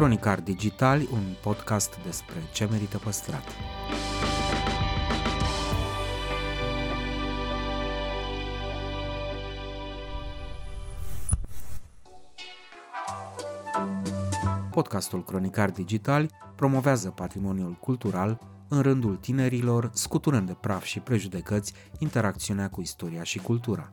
Cronicar Digitali, un podcast despre ce merită păstrat. Podcastul Cronicar Digital promovează patrimoniul cultural în rândul tinerilor, scuturând de praf și prejudecăți interacțiunea cu istoria și cultura.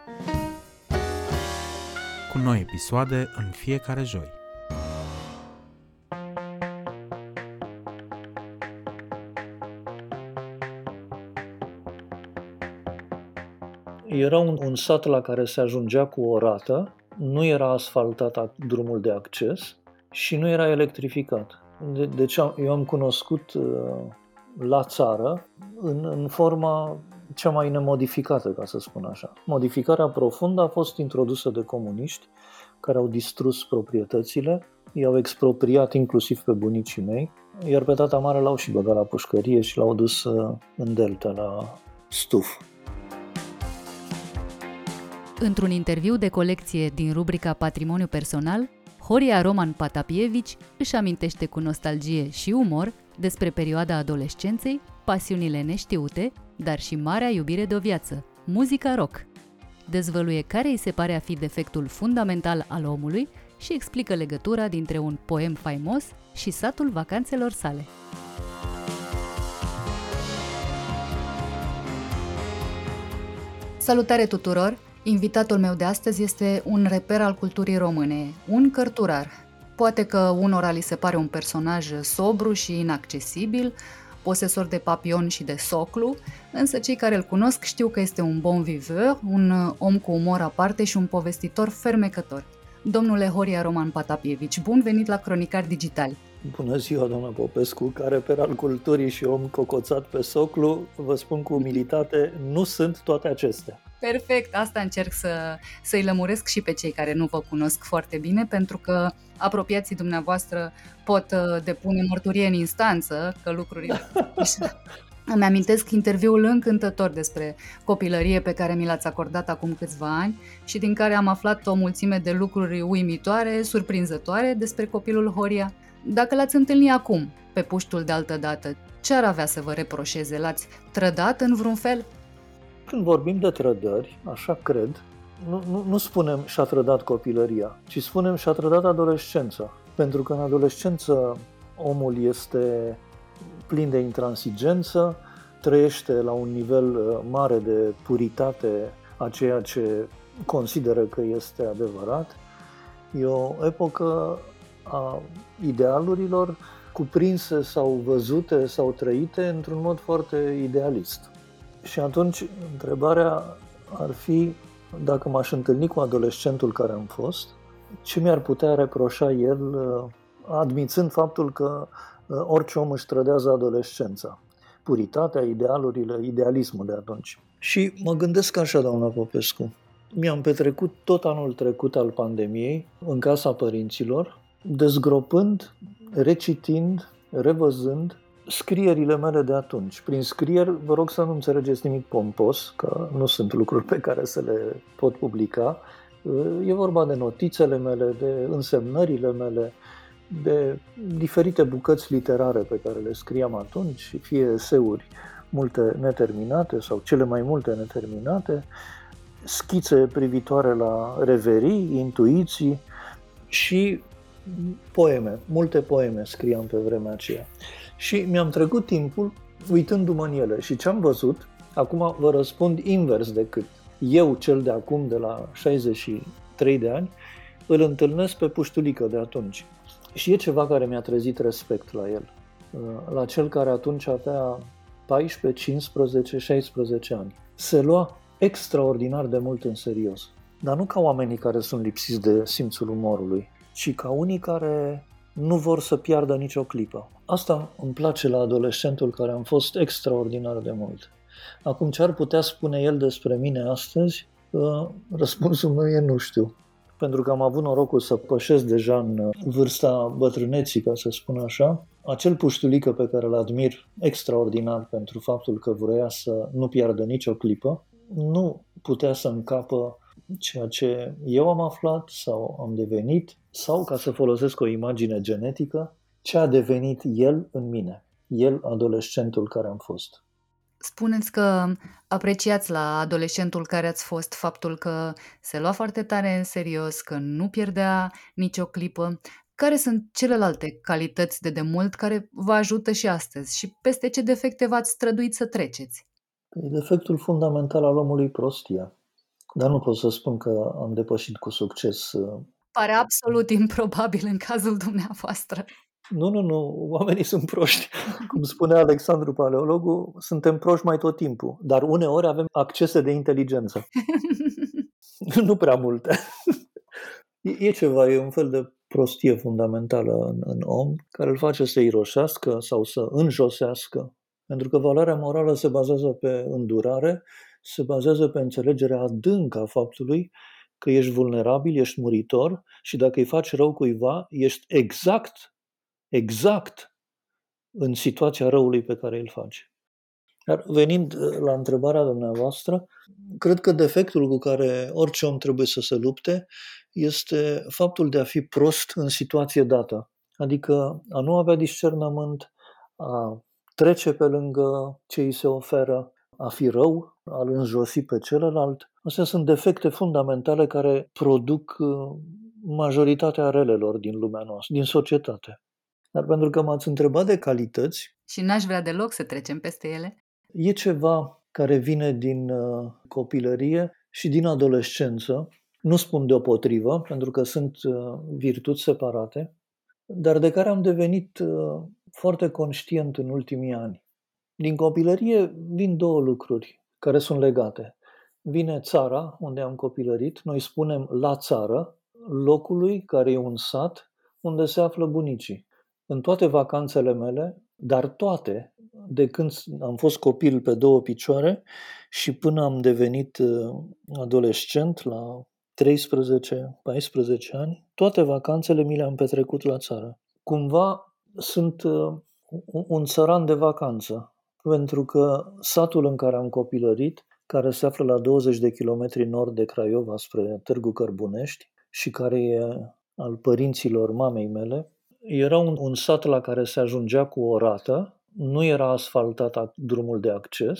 cu noi episoade în fiecare joi. Era un, un sat la care se ajungea cu o rată, nu era asfaltat drumul de acces și nu era electrificat. De, deci eu am cunoscut uh, la țară în, în forma cea mai nemodificată, ca să spun așa. Modificarea profundă a fost introdusă de comuniști care au distrus proprietățile, i-au expropriat inclusiv pe bunicii mei, iar pe tata mare l-au și băgat la pușcărie și l-au dus uh, în delta, la stuf. Într-un interviu de colecție din rubrica Patrimoniu Personal, Horia Roman Patapievici își amintește cu nostalgie și umor despre perioada adolescenței, pasiunile neștiute, dar și marea iubire de o viață, muzica rock. Dezvăluie care îi se pare a fi defectul fundamental al omului și explică legătura dintre un poem faimos și satul vacanțelor sale. Salutare tuturor! Invitatul meu de astăzi este un reper al culturii române, un cărturar. Poate că unora li se pare un personaj sobru și inaccesibil, posesor de papion și de soclu, însă cei care îl cunosc știu că este un bon viveur, un om cu umor aparte și un povestitor fermecător. Domnule Horia Roman Patapievici, bun venit la Cronicar Digital! Bună ziua, doamna Popescu, care pe al culturii și om cocoțat pe soclu, vă spun cu umilitate, nu sunt toate acestea. Perfect, asta încerc să, să-i lămuresc și pe cei care nu vă cunosc foarte bine, pentru că apropiații dumneavoastră pot uh, depune mărturie în instanță că lucrurile... Îmi amintesc interviul încântător despre copilărie pe care mi l-ați acordat acum câțiva ani și din care am aflat o mulțime de lucruri uimitoare, surprinzătoare despre copilul Horia. Dacă l-ați întâlnit acum, pe puștul de altă dată, ce ar avea să vă reproșeze? L-ați trădat în vreun fel? Când vorbim de trădări, așa cred, nu, nu, nu spunem și-a trădat copilăria, ci spunem și-a trădat adolescența. Pentru că în adolescență omul este plin de intransigență, trăiește la un nivel uh, mare de puritate a ceea ce consideră că este adevărat. E o epocă a idealurilor cuprinse sau văzute sau trăite într-un mod foarte idealist. Și atunci întrebarea ar fi dacă m-aș întâlni cu adolescentul care am fost, ce mi-ar putea reproșa el, uh, admițând faptul că uh, orice om își trădează adolescența, puritatea, idealurile, idealismul de atunci. Și mă gândesc așa, doamna Popescu, mi-am petrecut tot anul trecut al pandemiei în casa părinților, dezgropând, recitind, revăzând scrierile mele de atunci. Prin scrieri, vă rog să nu înțelegeți nimic pompos, că nu sunt lucruri pe care să le pot publica. E vorba de notițele mele, de însemnările mele, de diferite bucăți literare pe care le scriam atunci, fie eseuri multe neterminate sau cele mai multe neterminate, schițe privitoare la reverii, intuiții și poeme, multe poeme scriam pe vremea aceea. Și mi-am trecut timpul uitându-mă în ele și ce am văzut, acum vă răspund invers decât eu, cel de acum, de la 63 de ani, îl întâlnesc pe puștulică de atunci. Și e ceva care mi-a trezit respect la el. La cel care atunci avea 14, 15, 16 ani. Se lua extraordinar de mult în serios. Dar nu ca oamenii care sunt lipsiți de simțul umorului, ci ca unii care nu vor să piardă nicio clipă. Asta îmi place la adolescentul care am fost extraordinar de mult. Acum, ce ar putea spune el despre mine astăzi? Răspunsul meu e nu știu. Pentru că am avut norocul să pășesc deja în vârsta bătrâneții, ca să spun așa. Acel puștulică pe care îl admir extraordinar pentru faptul că vrea să nu piardă nicio clipă, nu putea să încapă ceea ce eu am aflat sau am devenit, sau, ca să folosesc o imagine genetică, ce a devenit el în mine, el, adolescentul care am fost. Spuneți că apreciați la adolescentul care ați fost faptul că se lua foarte tare în serios, că nu pierdea nicio clipă. Care sunt celelalte calități de demult care vă ajută și astăzi și peste ce defecte v-ați străduit să treceți? E defectul fundamental al omului prostia. Dar nu pot să spun că am depășit cu succes. Uh, Pare absolut improbabil în cazul dumneavoastră. Nu, nu, nu, oamenii sunt proști. Cum spunea Alexandru Paleologu, suntem proști mai tot timpul, dar uneori avem accese de inteligență. nu prea multe. E ceva, e un fel de prostie fundamentală în, în om care îl face să iroșească sau să înjosească. Pentru că valoarea morală se bazează pe îndurare, se bazează pe înțelegerea adâncă a faptului că ești vulnerabil, ești muritor și dacă îi faci rău cuiva, ești exact exact în situația răului pe care îl faci. Dar venind uh, la întrebarea dumneavoastră, cred că defectul cu care orice om trebuie să se lupte este faptul de a fi prost în situație dată. Adică a nu avea discernământ, a trece pe lângă ce îi se oferă, a fi rău, a-l înjosi pe celălalt. Astea sunt defecte fundamentale care produc uh, majoritatea relelor din lumea noastră, din societate. Dar pentru că m-ați întrebat de calități... Și n-aș vrea deloc să trecem peste ele. E ceva care vine din uh, copilărie și din adolescență. Nu spun deopotrivă, pentru că sunt uh, virtuți separate, dar de care am devenit uh, foarte conștient în ultimii ani. Din copilărie vin două lucruri care sunt legate. Vine țara, unde am copilărit, noi spunem la țară, locului care e un sat unde se află bunicii în toate vacanțele mele, dar toate, de când am fost copil pe două picioare și până am devenit uh, adolescent la 13-14 ani, toate vacanțele mi le-am petrecut la țară. Cumva sunt uh, un țăran de vacanță, pentru că satul în care am copilărit, care se află la 20 de kilometri nord de Craiova spre Târgu Cărbunești și care e al părinților mamei mele, era un, un sat la care se ajungea cu o rată, nu era asfaltat drumul de acces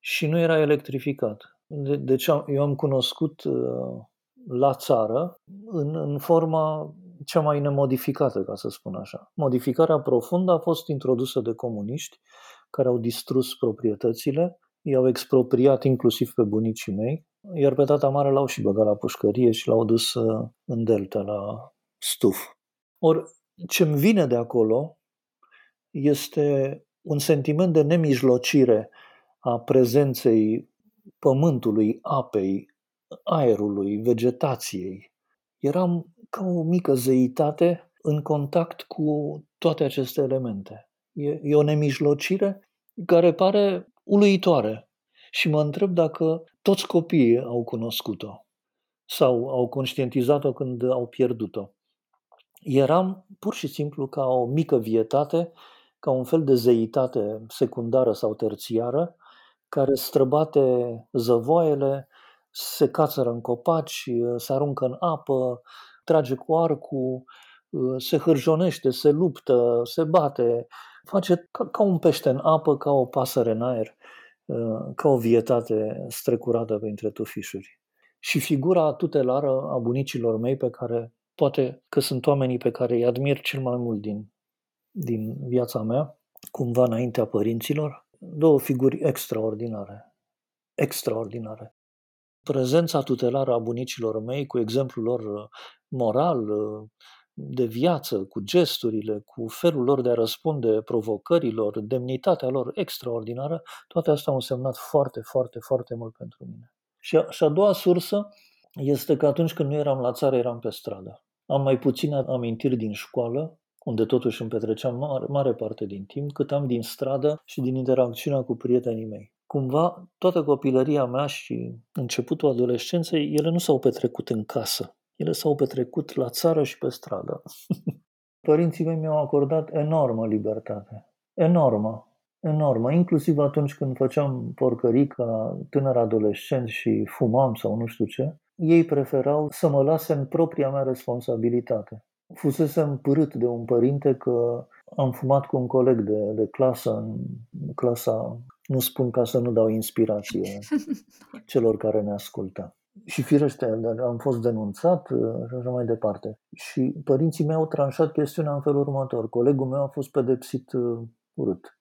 și nu era electrificat. De, deci eu am cunoscut uh, la țară în, în forma cea mai nemodificată, ca să spun așa. Modificarea profundă a fost introdusă de comuniști care au distrus proprietățile, i-au expropriat inclusiv pe bunicii mei, iar pe tata mare l-au și băgat la pușcărie și l-au dus uh, în delta, la stuf. Ori ce-mi vine de acolo este un sentiment de nemijlocire a prezenței pământului, apei, aerului, vegetației. Eram ca o mică zeitate în contact cu toate aceste elemente. E, e o nemijlocire care pare uluitoare și mă întreb dacă toți copiii au cunoscut-o sau au conștientizat-o când au pierdut-o. Eram pur și simplu ca o mică vietate, ca un fel de zeitate secundară sau terțiară, care străbate zăvoaiele, se cațără în copaci, se aruncă în apă, trage cu arcul, se hârjonește, se luptă, se bate, face ca, ca un pește în apă, ca o pasăre în aer, ca o vietate strecurată printre tufișuri. Și figura tutelară a bunicilor mei pe care poate că sunt oamenii pe care îi admir cel mai mult din, din viața mea, cumva înaintea părinților, două figuri extraordinare. Extraordinare. Prezența tutelară a bunicilor mei, cu exemplul lor uh, moral, uh, de viață, cu gesturile, cu felul lor de a răspunde provocărilor, demnitatea lor extraordinară, toate astea au însemnat foarte, foarte, foarte mult pentru mine. Și a, și a doua sursă este că atunci când nu eram la țară, eram pe stradă. Am mai puține amintiri din școală, unde totuși îmi petreceam mare, mare parte din timp, cât am din stradă și din interacțiunea cu prietenii mei. Cumva, toată copilăria mea și începutul adolescenței, ele nu s-au petrecut în casă. Ele s-au petrecut la țară și pe stradă. Părinții mei mi-au acordat enormă libertate. Enormă. Enormă. Inclusiv atunci când făceam porcării ca tânăr adolescent și fumam sau nu știu ce, ei preferau să mă lase în propria mea responsabilitate. Fusesem părât de un părinte că am fumat cu un coleg de, de clasă în clasa, nu spun ca să nu dau inspirație celor care ne ascultă. Și firește, am fost denunțat uh, și așa mai departe. Și părinții mei au tranșat chestiunea în felul următor. Colegul meu a fost pedepsit uh, urât.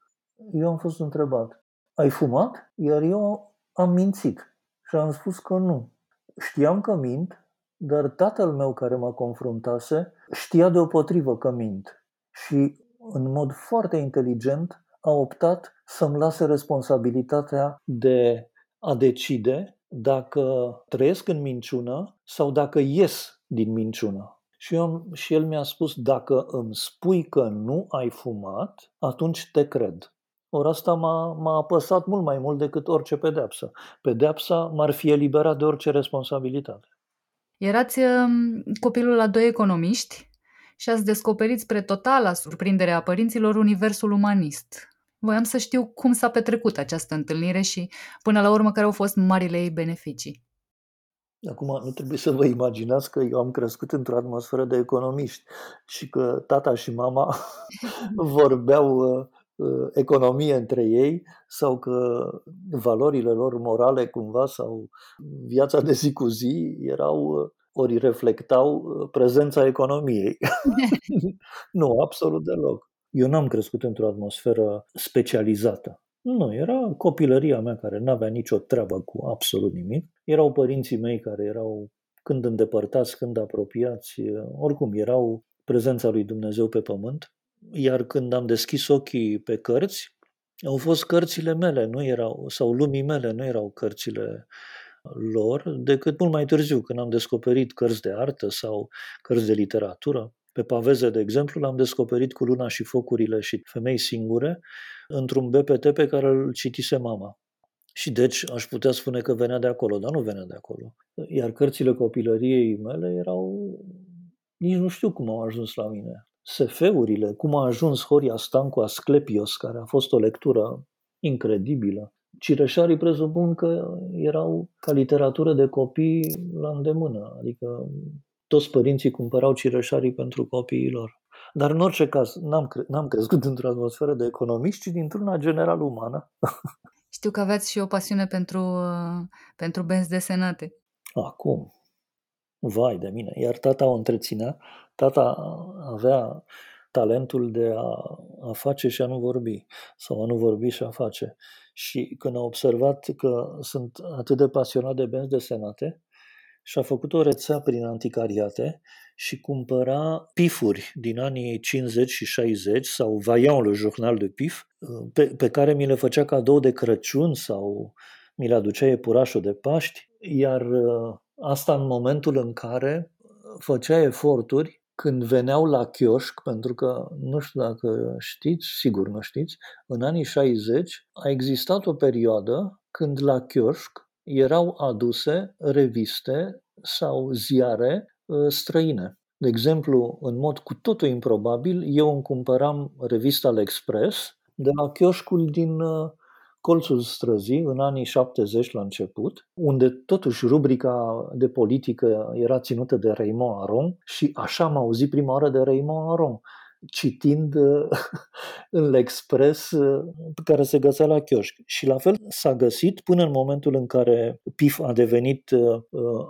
Eu am fost întrebat, ai fumat? Iar eu am mințit și am spus că nu. Știam că mint, dar tatăl meu care mă confruntase știa deopotrivă că mint. Și în mod foarte inteligent a optat să-mi lase responsabilitatea de a decide dacă trăiesc în minciună sau dacă ies din minciună. Și, eu, și el mi-a spus, dacă îmi spui că nu ai fumat, atunci te cred. Ori asta m-a, m-a apăsat mult mai mult decât orice pedeapsă. Pedeapsa m-ar fi eliberat de orice responsabilitate. Erați um, copilul la doi economiști și ați descoperit spre totala surprindere a părinților universul umanist. Voiam să știu cum s-a petrecut această întâlnire și, până la urmă, care au fost marile ei beneficii. Acum, nu trebuie să vă imaginați că eu am crescut într-o atmosferă de economiști și că tata și mama vorbeau uh, uh, economie între ei sau că valorile lor morale cumva sau viața de zi cu zi erau uh, ori reflectau prezența economiei. nu, absolut deloc. Eu n-am crescut într-o atmosferă specializată. Nu, era copilăria mea care n-avea nicio treabă cu absolut nimic. Erau părinții mei care erau când îndepărtați, când apropiați, oricum erau prezența lui Dumnezeu pe pământ. Iar când am deschis ochii pe cărți, au fost cărțile mele, nu erau, sau lumii mele, nu erau cărțile lor, decât mult mai târziu, când am descoperit cărți de artă sau cărți de literatură. Pe Paveze, de exemplu, l-am descoperit cu Luna și Focurile și Femei Singure într-un BPT pe care îl citise mama. Și deci aș putea spune că venea de acolo, dar nu venea de acolo. Iar cărțile copilăriei mele erau... Nici nu știu cum au ajuns la mine. SF-urile, cum a ajuns Horia Stancu Asclepios, care a fost o lectură incredibilă. Cireșarii presupun că erau ca literatură de copii la îndemână, adică toți părinții cumpărau cireșarii pentru copiii lor. Dar în orice caz, n-am, cre- n-am crescut într-o atmosferă de economiști, ci dintr-una general umană. Știu că aveți și o pasiune pentru, uh, pentru benzi desenate. Acum, vai de mine, iar tata o întreținea. Tata avea talentul de a, a face și a nu vorbi, sau a nu vorbi și a face. Și când a observat că sunt atât de pasionat de benzi desenate, și a făcut o rețea prin anticariate și cumpăra pifuri din anii 50 și 60 sau Vaillant, le journal de pif, pe, pe care mi le făcea cadou de Crăciun sau mi le aducea iepurașul de Paști, iar uh, asta în momentul în care făcea eforturi când veneau la chioșc, pentru că nu știu dacă știți, sigur nu știți, în anii 60 a existat o perioadă când la chioșc erau aduse reviste sau ziare ă, străine. De exemplu, în mod cu totul improbabil, eu îmi cumpăram revista L'Express de la chioșcul din ă, colțul străzii, în anii 70 la început, unde totuși rubrica de politică era ținută de Raymond Aron și așa am auzit prima oară de Raymond Aron citind uh, în L'Express uh, care se găsea la chioșc. Și la fel s-a găsit până în momentul în care PIF a devenit, uh,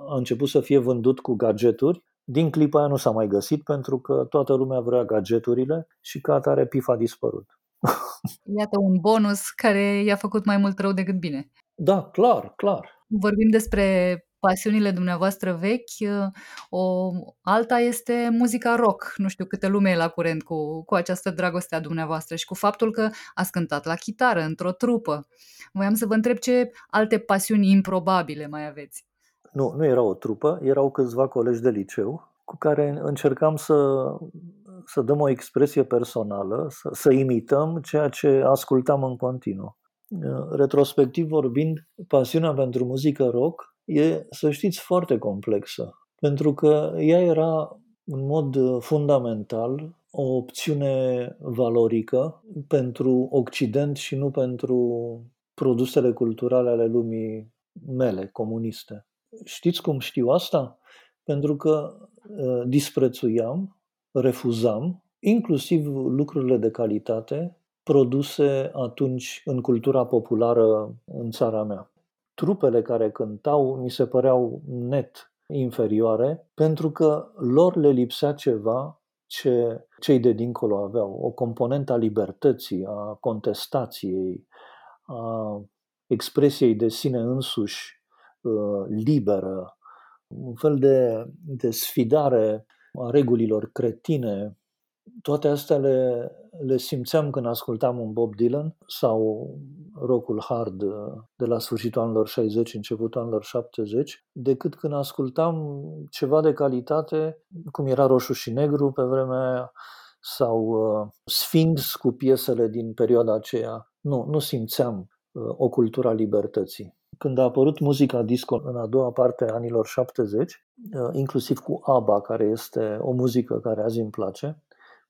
a început să fie vândut cu gadgeturi, din clipa aia nu s-a mai găsit pentru că toată lumea vrea gadgeturile și ca atare PIF a dispărut. Iată un bonus care i-a făcut mai mult rău decât bine. Da, clar, clar. Vorbim despre pasiunile dumneavoastră vechi. O alta este muzica rock. Nu știu câte lume e la curent cu, cu această dragoste a dumneavoastră și cu faptul că ați cântat la chitară, într-o trupă. Voiam să vă întreb ce alte pasiuni improbabile mai aveți. Nu, nu era o trupă, erau câțiva colegi de liceu cu care încercam să, să dăm o expresie personală, să, să imităm ceea ce ascultam în continuu. Retrospectiv vorbind, pasiunea pentru muzică rock e, să știți, foarte complexă, pentru că ea era în mod fundamental o opțiune valorică pentru Occident și nu pentru produsele culturale ale lumii mele, comuniste. Știți cum știu asta? Pentru că uh, disprețuiam, refuzam, inclusiv lucrurile de calitate produse atunci în cultura populară în țara mea. Trupele care cântau mi se păreau net inferioare pentru că lor le lipsea ceva ce cei de dincolo aveau, o componentă a libertății, a contestației, a expresiei de sine însuși uh, liberă, un fel de, de sfidare a regulilor cretine. Toate astea le, le simțeam când ascultam un Bob Dylan sau rockul hard de la sfârșitul anilor 60, începutul anilor 70, decât când ascultam ceva de calitate, cum era Roșu și Negru pe vremea aia, sau uh, Sphinx cu piesele din perioada aceea. Nu, nu simțeam uh, o cultură a libertății. Când a apărut muzica disco în a doua parte a anilor 70, uh, inclusiv cu ABBA, care este o muzică care azi îmi place,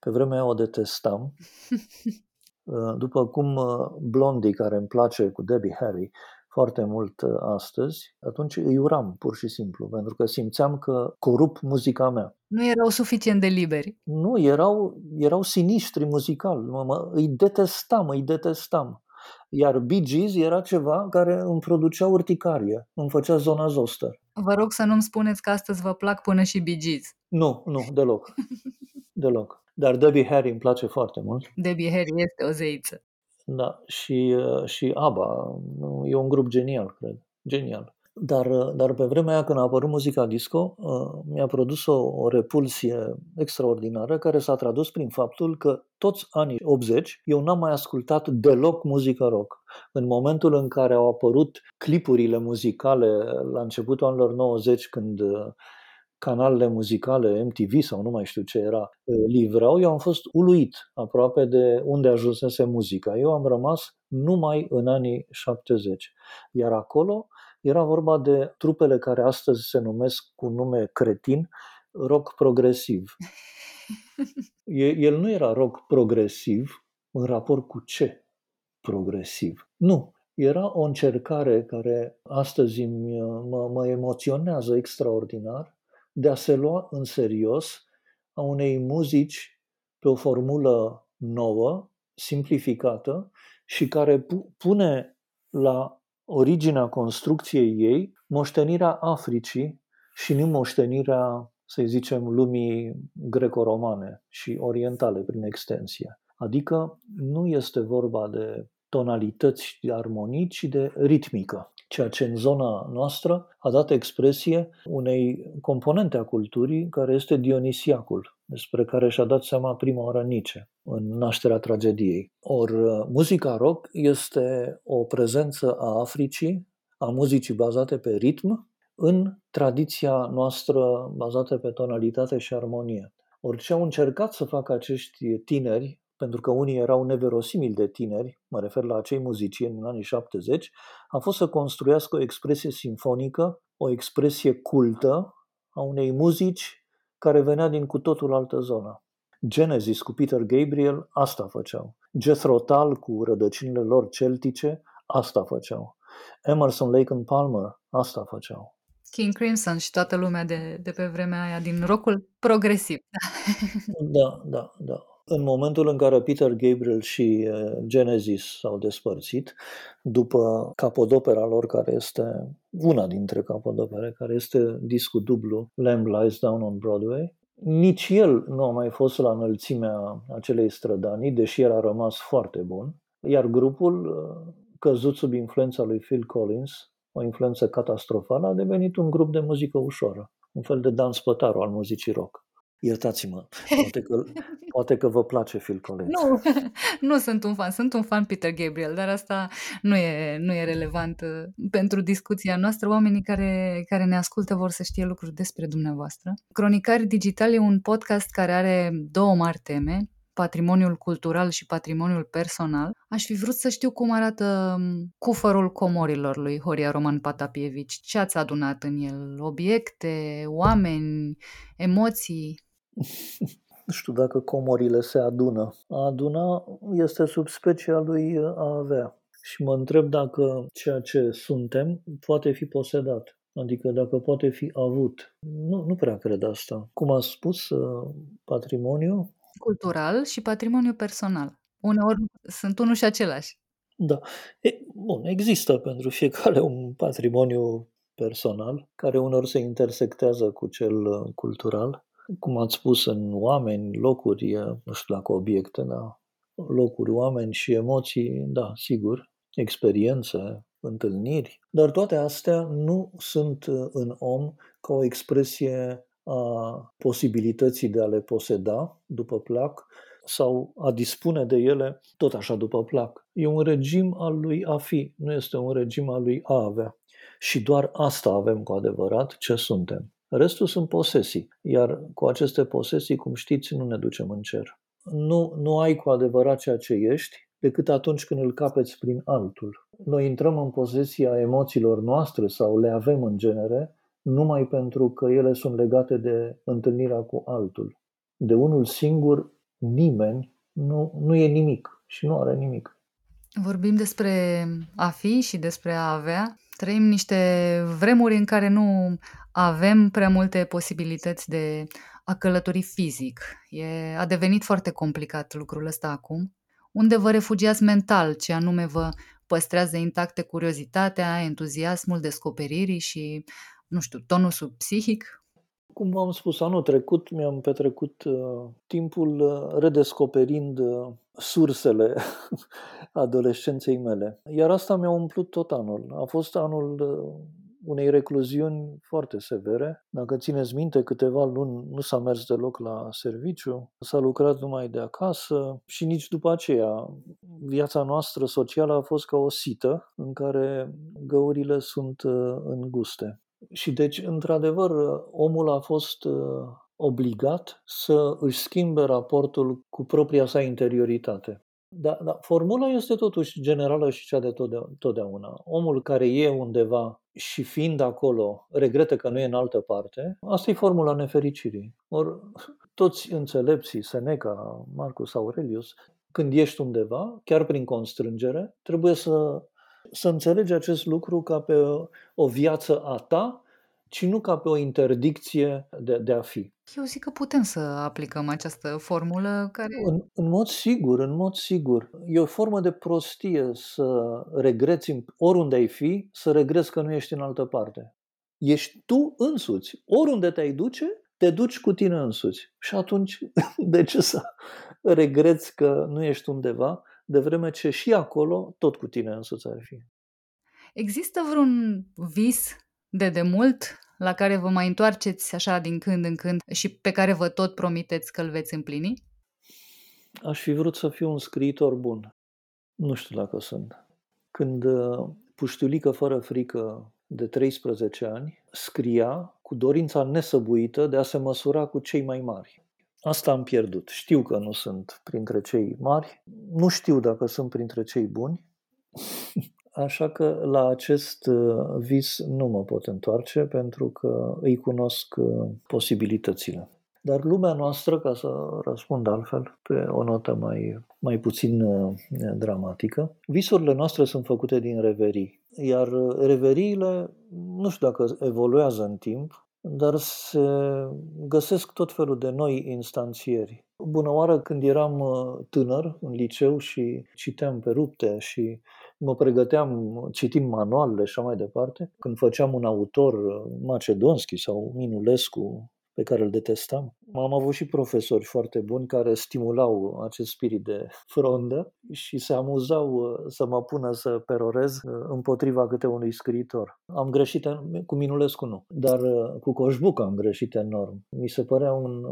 pe vremea aia o detestam. Uh, după cum uh, Blondie, care îmi place cu Debbie Harry foarte mult astăzi, atunci îi uram pur și simplu, pentru că simțeam că corup muzica mea. Nu erau suficient de liberi. Nu, erau, erau sinistri muzical. Mă, mă, îi detestam, îi detestam. Iar Bee Gees era ceva care îmi producea urticarie, îmi făcea zona zoster. Vă rog să nu-mi spuneți că astăzi vă plac până și Bee Gees. Nu, nu, deloc. deloc. Dar Debbie Harry îmi place foarte mult. Debbie Harry este o zeiță. Da, și, uh, și ABBA. E un grup genial, cred. Genial. Dar, dar pe vremea aia când a apărut muzica disco, uh, mi-a produs o, o repulsie extraordinară care s-a tradus prin faptul că toți anii 80 eu n-am mai ascultat deloc muzică rock. În momentul în care au apărut clipurile muzicale la începutul anilor 90 când uh, canalele muzicale MTV sau nu mai știu ce era, uh, livrau, eu am fost uluit aproape de unde ajunsese muzica. Eu am rămas numai în anii 70. Iar acolo era vorba de trupele care astăzi se numesc cu nume cretin rock progresiv. El nu era rock progresiv în raport cu ce progresiv. Nu. Era o încercare care astăzi mă, mă emoționează extraordinar de a se lua în serios a unei muzici pe o formulă nouă, simplificată și care pune la originea construcției ei, moștenirea Africii și nu moștenirea, să zicem, lumii greco-romane și orientale prin extensie. Adică nu este vorba de tonalități de armonii, ci de ritmică, ceea ce în zona noastră a dat expresie unei componente a culturii care este Dionisiacul, despre care și-a dat seama prima oară Nietzsche în nașterea tragediei. Or, muzica rock este o prezență a Africii, a muzicii bazate pe ritm, în tradiția noastră bazată pe tonalitate și armonie. Orice au încercat să facă acești tineri, pentru că unii erau neverosimil de tineri, mă refer la acei muzicieni în anii 70, a fost să construiască o expresie simfonică, o expresie cultă a unei muzici care venea din cu totul altă zonă. Genesis cu Peter Gabriel, asta făceau. Jethro Tull cu rădăcinile lor celtice, asta făceau. Emerson, Lake and Palmer, asta făceau. King Crimson și toată lumea de, de pe vremea aia din rockul progresiv. da, da, da. În momentul în care Peter Gabriel și uh, Genesis s-au despărțit, după capodopera lor, care este una dintre capodopere, care este discul dublu Lamb Lies Down on Broadway, nici el nu a mai fost la înălțimea acelei strădanii, deși el a rămas foarte bun, iar grupul, uh, căzut sub influența lui Phil Collins, o influență catastrofală, a devenit un grup de muzică ușoară, un fel de dans pătaru al muzicii rock. Iertați-mă, poate că, Poate că vă place Phil Collins. Nu, nu sunt un fan, sunt un fan Peter Gabriel, dar asta nu e, nu e relevant uh, pentru discuția noastră. Oamenii care, care ne ascultă vor să știe lucruri despre dumneavoastră. Cronicari Digital e un podcast care are două mari teme patrimoniul cultural și patrimoniul personal, aș fi vrut să știu cum arată um, cufărul comorilor lui Horia Roman Patapievici. Ce ați adunat în el? Obiecte, oameni, emoții? Nu știu dacă comorile se adună. A aduna este subspecia lui a avea. Și mă întreb dacă ceea ce suntem poate fi posedat. Adică dacă poate fi avut. Nu, nu prea cred asta. Cum a spus, uh, patrimoniu cultural și patrimoniu personal. Uneori sunt unul și același. Da. E, bun, există pentru fiecare un patrimoniu personal care uneori se intersectează cu cel uh, cultural. Cum ați spus, în oameni, locuri, nu știu dacă obiecte, da, locuri, oameni și emoții, da, sigur, experiențe, întâlniri, dar toate astea nu sunt uh, în om ca o expresie a posibilității de a le poseda după plac sau a dispune de ele tot așa după plac. E un regim al lui a fi, nu este un regim al lui a avea. Și doar asta avem cu adevărat ce suntem. Restul sunt posesii, iar cu aceste posesii, cum știți, nu ne ducem în cer. Nu, nu ai cu adevărat ceea ce ești decât atunci când îl capeți prin altul. Noi intrăm în posesia emoțiilor noastre sau le avem în genere numai pentru că ele sunt legate de întâlnirea cu altul. De unul singur, nimeni nu, nu e nimic și nu are nimic. Vorbim despre a fi și despre a avea. Trăim niște vremuri în care nu avem prea multe posibilități de a călători fizic. E, a devenit foarte complicat lucrul ăsta acum. Unde vă refugiați mental, ce anume vă păstrează intacte curiozitatea, entuziasmul descoperirii și nu știu, tonusul psihic? Cum v-am spus, anul trecut mi-am petrecut uh, timpul uh, redescoperind uh, sursele adolescenței mele. Iar asta mi-a umplut tot anul. A fost anul uh, unei recluziuni foarte severe. Dacă țineți minte, câteva luni nu s-a mers deloc la serviciu, s-a lucrat numai de acasă și nici după aceea viața noastră socială a fost ca o sită în care găurile sunt uh, înguste. Și deci, într-adevăr, omul a fost uh, obligat să își schimbe raportul cu propria sa interioritate. Dar da, formula este totuși generală și cea de totdeauna. Omul care e undeva și fiind acolo regretă că nu e în altă parte, asta e formula nefericirii. Or, toți înțelepții, Seneca, Marcus Aurelius, când ești undeva, chiar prin constrângere, trebuie să să înțelegi acest lucru ca pe o viață a ta, ci nu ca pe o interdicție de, de a fi. Eu zic că putem să aplicăm această formulă care... În, în mod sigur, în mod sigur. E o formă de prostie să regreți oriunde ai fi, să regreți că nu ești în altă parte. Ești tu însuți. Oriunde te-ai duce, te duci cu tine însuți. Și atunci, de ce să regreți că nu ești undeva? De vreme ce și acolo tot cu tine însuți ar fi. Există vreun vis de demult la care vă mai întoarceți așa din când în când și pe care vă tot promiteți că îl veți împlini? Aș fi vrut să fiu un scriitor bun. Nu știu dacă sunt. Când uh, puștiulică fără frică de 13 ani scria cu dorința nesăbuită de a se măsura cu cei mai mari. Asta am pierdut. Știu că nu sunt printre cei mari, nu știu dacă sunt printre cei buni, așa că la acest uh, vis nu mă pot întoarce pentru că îi cunosc uh, posibilitățile. Dar lumea noastră, ca să răspund altfel, pe o notă mai, mai puțin uh, dramatică, visurile noastre sunt făcute din reverii. Iar reveriile, nu știu dacă evoluează în timp, dar se găsesc tot felul de noi instanțieri. Bună oară, când eram uh, tânăr în liceu și citeam pe rupte și mă pregăteam citind manualele și așa mai departe, când făceam un autor uh, Macedonski sau Minulescu pe care îl detestam. Am avut și profesori foarte buni care stimulau acest spirit de frondă și se amuzau uh, să mă pună să perorez uh, împotriva câte unui scriitor. Am greșit, cu Minulescu nu, dar uh, cu Coșbuc am greșit enorm. Mi se părea un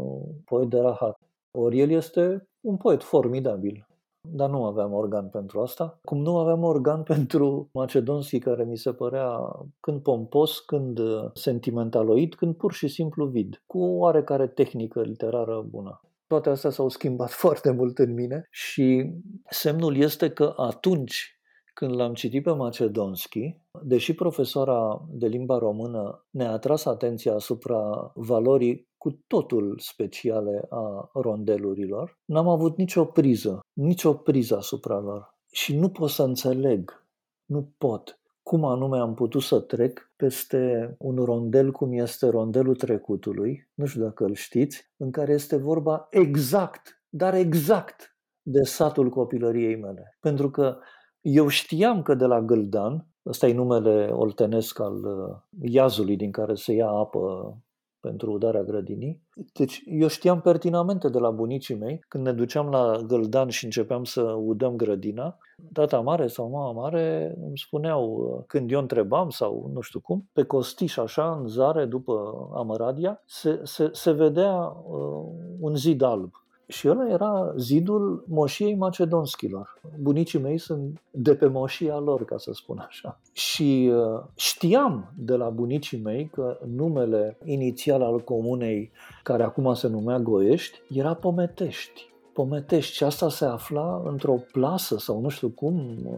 poet de rahat. Ori el este un poet formidabil. Dar nu aveam organ pentru asta. Cum nu aveam organ pentru Macedonski, care mi se părea când pompos, când sentimentaloid, când pur și simplu vid, cu o oarecare tehnică literară bună. Toate astea s-au schimbat foarte mult în mine și semnul este că atunci când l-am citit pe Macedonski, deși profesoara de limba română ne-a atras atenția asupra valorii cu totul speciale a rondelurilor, n-am avut nicio priză, nicio priză asupra lor. Și nu pot să înțeleg, nu pot, cum anume am putut să trec peste un rondel cum este rondelul trecutului, nu știu dacă îl știți, în care este vorba exact, dar exact de satul copilăriei mele. Pentru că eu știam că de la Gâldan, ăsta e numele oltenesc al uh, iazului din care se ia apă pentru udarea grădinii. Deci eu știam pertinamente de la bunicii mei, când ne duceam la Găldan și începeam să udăm grădina, tata mare sau mama mare îmi spuneau, uh, când eu întrebam sau nu știu cum, pe costiș așa, în zare, după Amăradia, se, se, se vedea uh, un zid alb. Și ăla era zidul moșiei macedonskilor. Bunicii mei sunt de pe moșia lor, ca să spun așa. Și uh, știam de la bunicii mei că numele inițial al comunei, care acum se numea Goiești, era Pometești. Pometești și asta se afla într-o plasă sau nu știu cum, uh,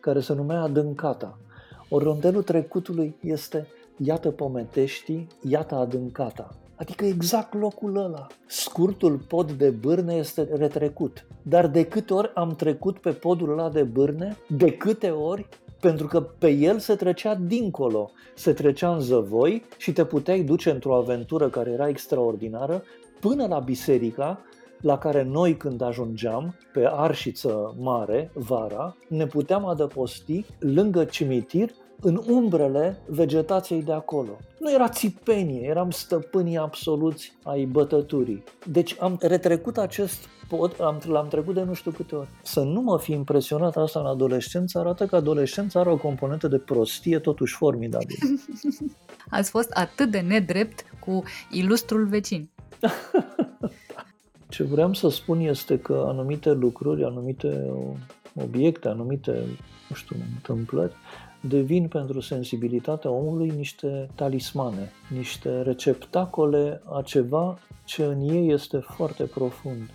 care se numea Adâncata. Ori rondelul trecutului este Iată Pometești, iată Adâncata. Adică exact locul ăla. Scurtul pod de bârne este retrecut. Dar de câte ori am trecut pe podul ăla de bârne, de câte ori pentru că pe el se trecea dincolo, se trecea în zăvoi și te puteai duce într-o aventură care era extraordinară până la biserica la care noi când ajungeam pe Arșiță Mare, vara, ne puteam adăposti lângă cimitir în umbrele vegetației de acolo. Nu era țipenie, eram stăpânii absoluți ai bătăturii. Deci am retrecut acest pod, am, l-am trecut de nu știu câte ori. Să nu mă fi impresionat asta în adolescență arată că adolescența are o componentă de prostie totuși formidabilă. Ați fost atât de nedrept cu ilustrul vecin. Ce vreau să spun este că anumite lucruri, anumite obiecte, anumite, nu știu, întâmplări, devin pentru sensibilitatea omului niște talismane, niște receptacole a ceva ce în ei este foarte profund.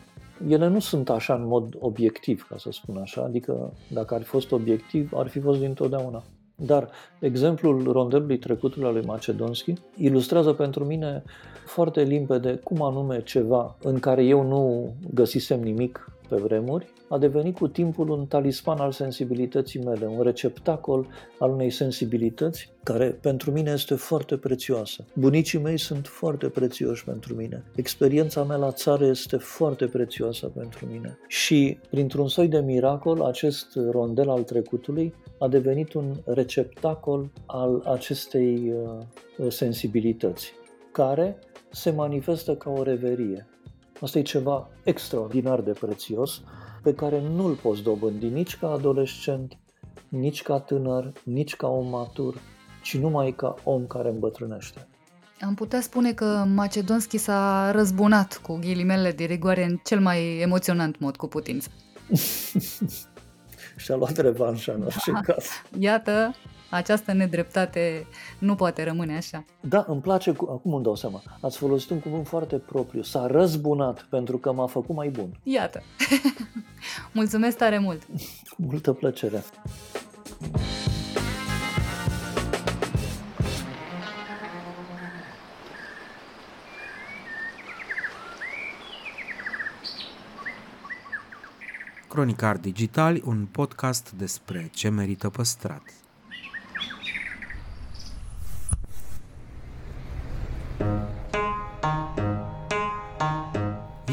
Ele nu sunt așa în mod obiectiv, ca să spun așa, adică dacă ar fi fost obiectiv, ar fi fost dintotdeauna. Dar exemplul rondelului trecutului al lui Macedonski ilustrează pentru mine foarte limpede cum anume ceva în care eu nu găsisem nimic pe vremuri, a devenit cu timpul un talisman al sensibilității mele, un receptacol al unei sensibilități care pentru mine este foarte prețioasă. Bunicii mei sunt foarte prețioși pentru mine. Experiența mea la țară este foarte prețioasă pentru mine. Și, printr-un soi de miracol, acest rondel al trecutului a devenit un receptacol al acestei uh, sensibilități, care se manifestă ca o reverie. Asta e ceva extraordinar de prețios pe care nu-l poți dobândi nici ca adolescent, nici ca tânăr, nici ca om matur, ci numai ca om care îmbătrânește. Am putea spune că Macedonski s-a răzbunat cu ghilimele de rigoare în cel mai emoționant mod cu putință. Și-a luat revanșa în orice caz. Iată, această nedreptate nu poate rămâne așa. Da, îmi place, cu... acum îmi dau seama, ați folosit un cuvânt foarte propriu, s-a răzbunat pentru că m-a făcut mai bun. Iată. Mulțumesc tare mult. Multă plăcere. Cronicar Digital, un podcast despre ce merită păstrat.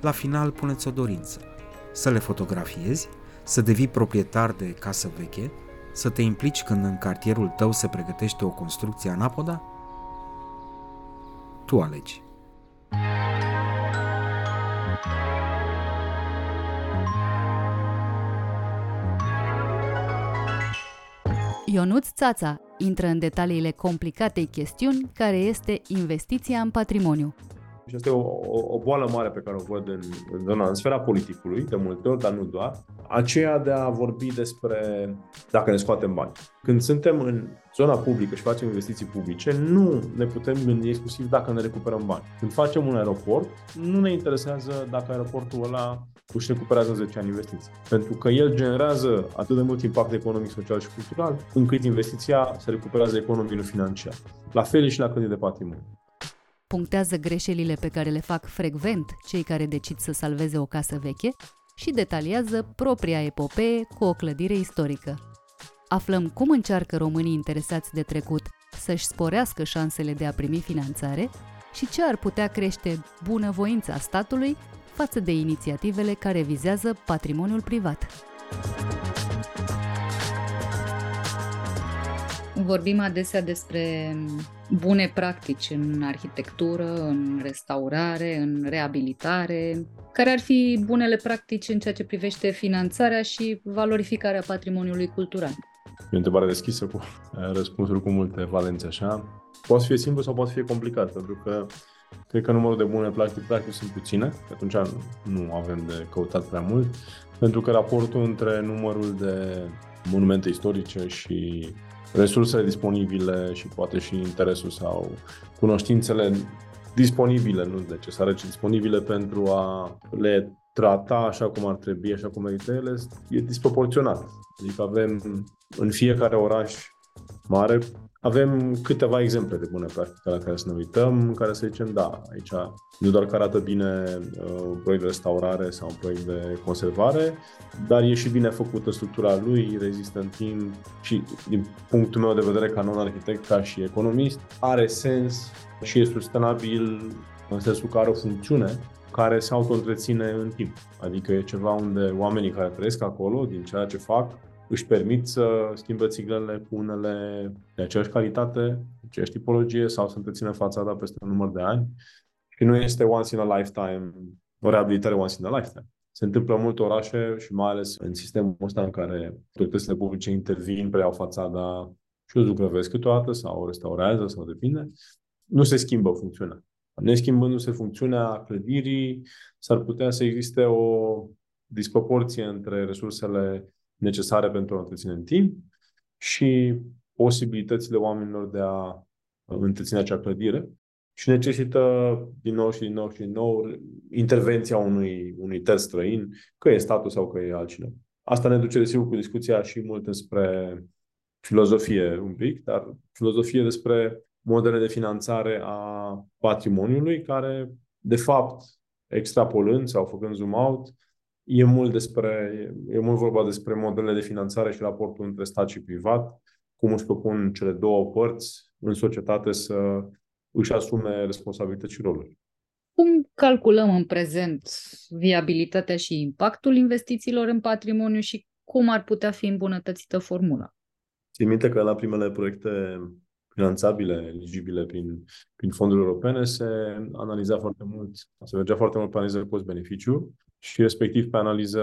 La final puneți o dorință. să le fotografiezi, să devii proprietar de casă veche, să te implici când în cartierul tău se pregătește o construcție anapoda? Tu alegi. Ionuț Țața intră în detaliile complicatei chestiuni care este investiția în patrimoniu. Și asta e o, o, o boală mare pe care o văd în, în zona, în sfera politicului, de multe ori, dar nu doar, aceea de a vorbi despre dacă ne scoatem bani. Când suntem în zona publică și facem investiții publice, nu ne putem gândi exclusiv dacă ne recuperăm bani. Când facem un aeroport, nu ne interesează dacă aeroportul ăla își recuperează 10 ani investiții. Pentru că el generează atât de mult impact economic, social și cultural, încât investiția se recuperează economic, nu financiar. La fel și la clădiri de patrimoniu punctează greșelile pe care le fac frecvent cei care decid să salveze o casă veche și detaliază propria epopee cu o clădire istorică. Aflăm cum încearcă românii interesați de trecut să-și sporească șansele de a primi finanțare și ce ar putea crește bunăvoința statului față de inițiativele care vizează patrimoniul privat. Vorbim adesea despre bune practici în arhitectură, în restaurare, în reabilitare. Care ar fi bunele practici în ceea ce privește finanțarea și valorificarea patrimoniului cultural? E o întrebare deschisă cu răspunsuri cu multe valențe așa. Poate fi simplu sau poate fi complicat, pentru că cred că numărul de bune practici, practic sunt puține, atunci nu avem de căutat prea mult, pentru că raportul între numărul de monumente istorice și resursele disponibile și poate și interesul sau cunoștințele disponibile, nu necesare, ci disponibile pentru a le trata așa cum ar trebui, așa cum merită ele, e disproporționat. Adică avem în fiecare oraș mare avem câteva exemple de bune practici la care să ne uităm, în care să zicem, da, aici nu doar că arată bine uh, un proiect de restaurare sau un proiect de conservare, dar e și bine făcută structura lui, rezistă în timp și, din punctul meu de vedere, ca non-arhitect, ca și economist, are sens și e sustenabil în sensul că are o funcțiune care se auto-întreține în timp. Adică e ceva unde oamenii care trăiesc acolo, din ceea ce fac, își permit să schimbă țiglele cu unele de aceeași calitate, aceeași tipologie sau să întrețină fațada peste un număr de ani. Și nu este once in a lifetime, o reabilitare once in a lifetime. Se întâmplă în multe orașe și mai ales în sistemul ăsta în care autoritățile publice intervin, preiau fațada și o zugrăvesc câteodată sau o restaurează sau depinde. Nu se schimbă funcțiunea. Neschimbându-se funcțiunea clădirii, s-ar putea să existe o disproporție între resursele necesare pentru a întreține în timp și posibilitățile oamenilor de a întreține acea clădire și necesită din nou și din nou și din nou intervenția unui, unui terț străin, că e statul sau că e altcineva. Asta ne duce, desigur, cu discuția și mult despre filozofie un pic, dar filozofie despre modele de finanțare a patrimoniului care, de fapt, extrapolând sau făcând zoom out, E mult, despre, e mult vorba despre modelele de finanțare și raportul între stat și privat, cum își propun cele două părți în societate să își asume responsabilități și roluri. Cum calculăm în prezent viabilitatea și impactul investițiilor în patrimoniu și cum ar putea fi îmbunătățită formula? Țin minte că la primele proiecte finanțabile, eligibile prin, prin fonduri europene, se analiza foarte mult, se mergea foarte mult pe analiză cost-beneficiu și respectiv pe analiză,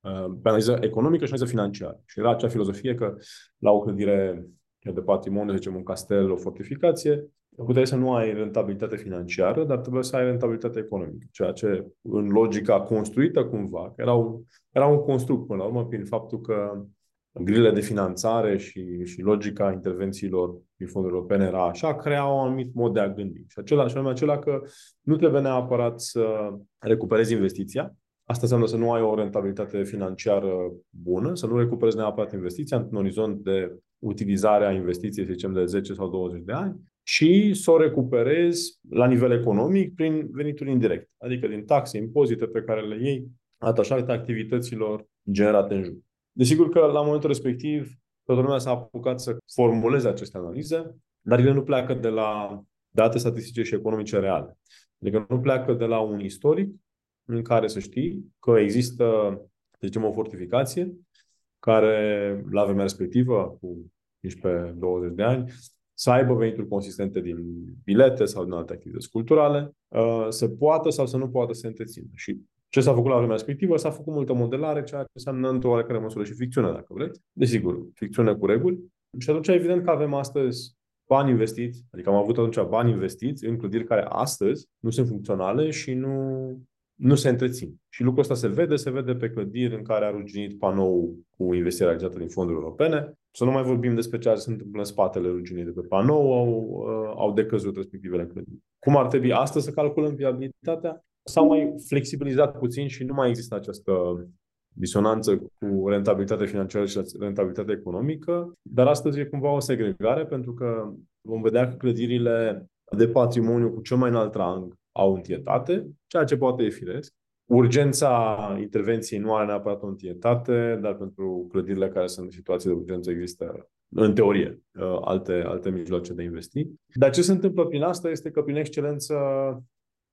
uh, pe analiză economică și analiză financiară. Și era acea filozofie că la o clădire de patrimoniu, să zicem un castel, o fortificație, puteai să nu ai rentabilitate financiară, dar trebuie să ai rentabilitate economică. Ceea ce, în logica construită cumva, că era un, era un construct până la urmă, prin faptul că grile de finanțare și, și logica intervențiilor din fonduri europene era așa, crea un anumit mod de a gândi. Și acela, și anume acela că nu trebuie neapărat să recuperezi investiția, Asta înseamnă să nu ai o rentabilitate financiară bună, să nu recuperezi neapărat investiția într-un orizont de utilizare a investiției, să zicem, de 10 sau 20 de ani, și să o recuperezi la nivel economic prin venituri indirecte, adică din taxe, impozite pe care le iei atașate activităților generate în jur. Desigur că la momentul respectiv toată lumea s-a apucat să formuleze aceste analize, dar ele nu pleacă de la date statistice și economice reale. Adică nu pleacă de la un istoric, în care să știi că există, să zicem, o fortificație care, la vremea respectivă, cu 15-20 de ani, să aibă venituri consistente din bilete sau din alte activități culturale, uh, să poată sau să nu poată să întrețină. Și ce s-a făcut la vremea respectivă? S-a făcut multă modelare, ceea ce înseamnă într-o oarecare măsură și ficțiune, dacă vreți. Desigur, ficțiune cu reguli. Și atunci, evident că avem astăzi bani investiți, adică am avut atunci bani investiți în clădiri care astăzi nu sunt funcționale și nu, nu se întrețin. Și lucrul ăsta se vede, se vede pe clădiri în care a ruginit panou cu investirea realizată din fonduri europene. Să nu mai vorbim despre ceea ce se întâmplă în spatele ruginii de pe panou, au, uh, au decăzut respectivele clădiri. Cum ar trebui astăzi să calculăm viabilitatea? S-au mai flexibilizat puțin și nu mai există această disonanță cu rentabilitatea financiară și rentabilitatea economică, dar astăzi e cumva o segregare pentru că vom vedea că clădirile de patrimoniu cu cel mai înalt rang au întietate, ceea ce poate e firesc. Urgența intervenției nu are neapărat o întietate, dar pentru clădirile care sunt în situații de urgență există, în teorie, uh, alte, alte mijloace de investi. Dar ce se întâmplă prin asta este că, prin excelență,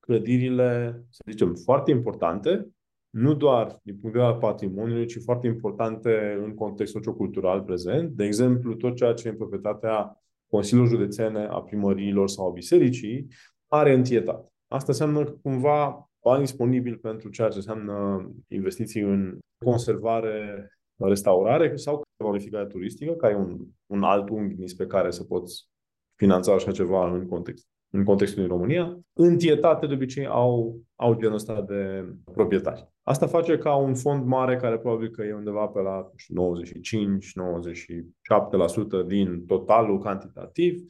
clădirile, să zicem, foarte importante, nu doar din punct de vedere al patrimoniului, ci foarte importante în context sociocultural prezent. De exemplu, tot ceea ce e în proprietatea Consiliului Județene, a primăriilor sau a bisericii, are întietate. Asta înseamnă că cumva bani disponibili pentru ceea ce înseamnă investiții în conservare, restaurare sau valorificare turistică, care e un, un alt unghi pe care să poți finanța așa ceva în context în contextul din România, întietate de obicei au, au genul ăsta de proprietari. Asta face ca un fond mare, care probabil că e undeva pe la 95-97% din totalul cantitativ,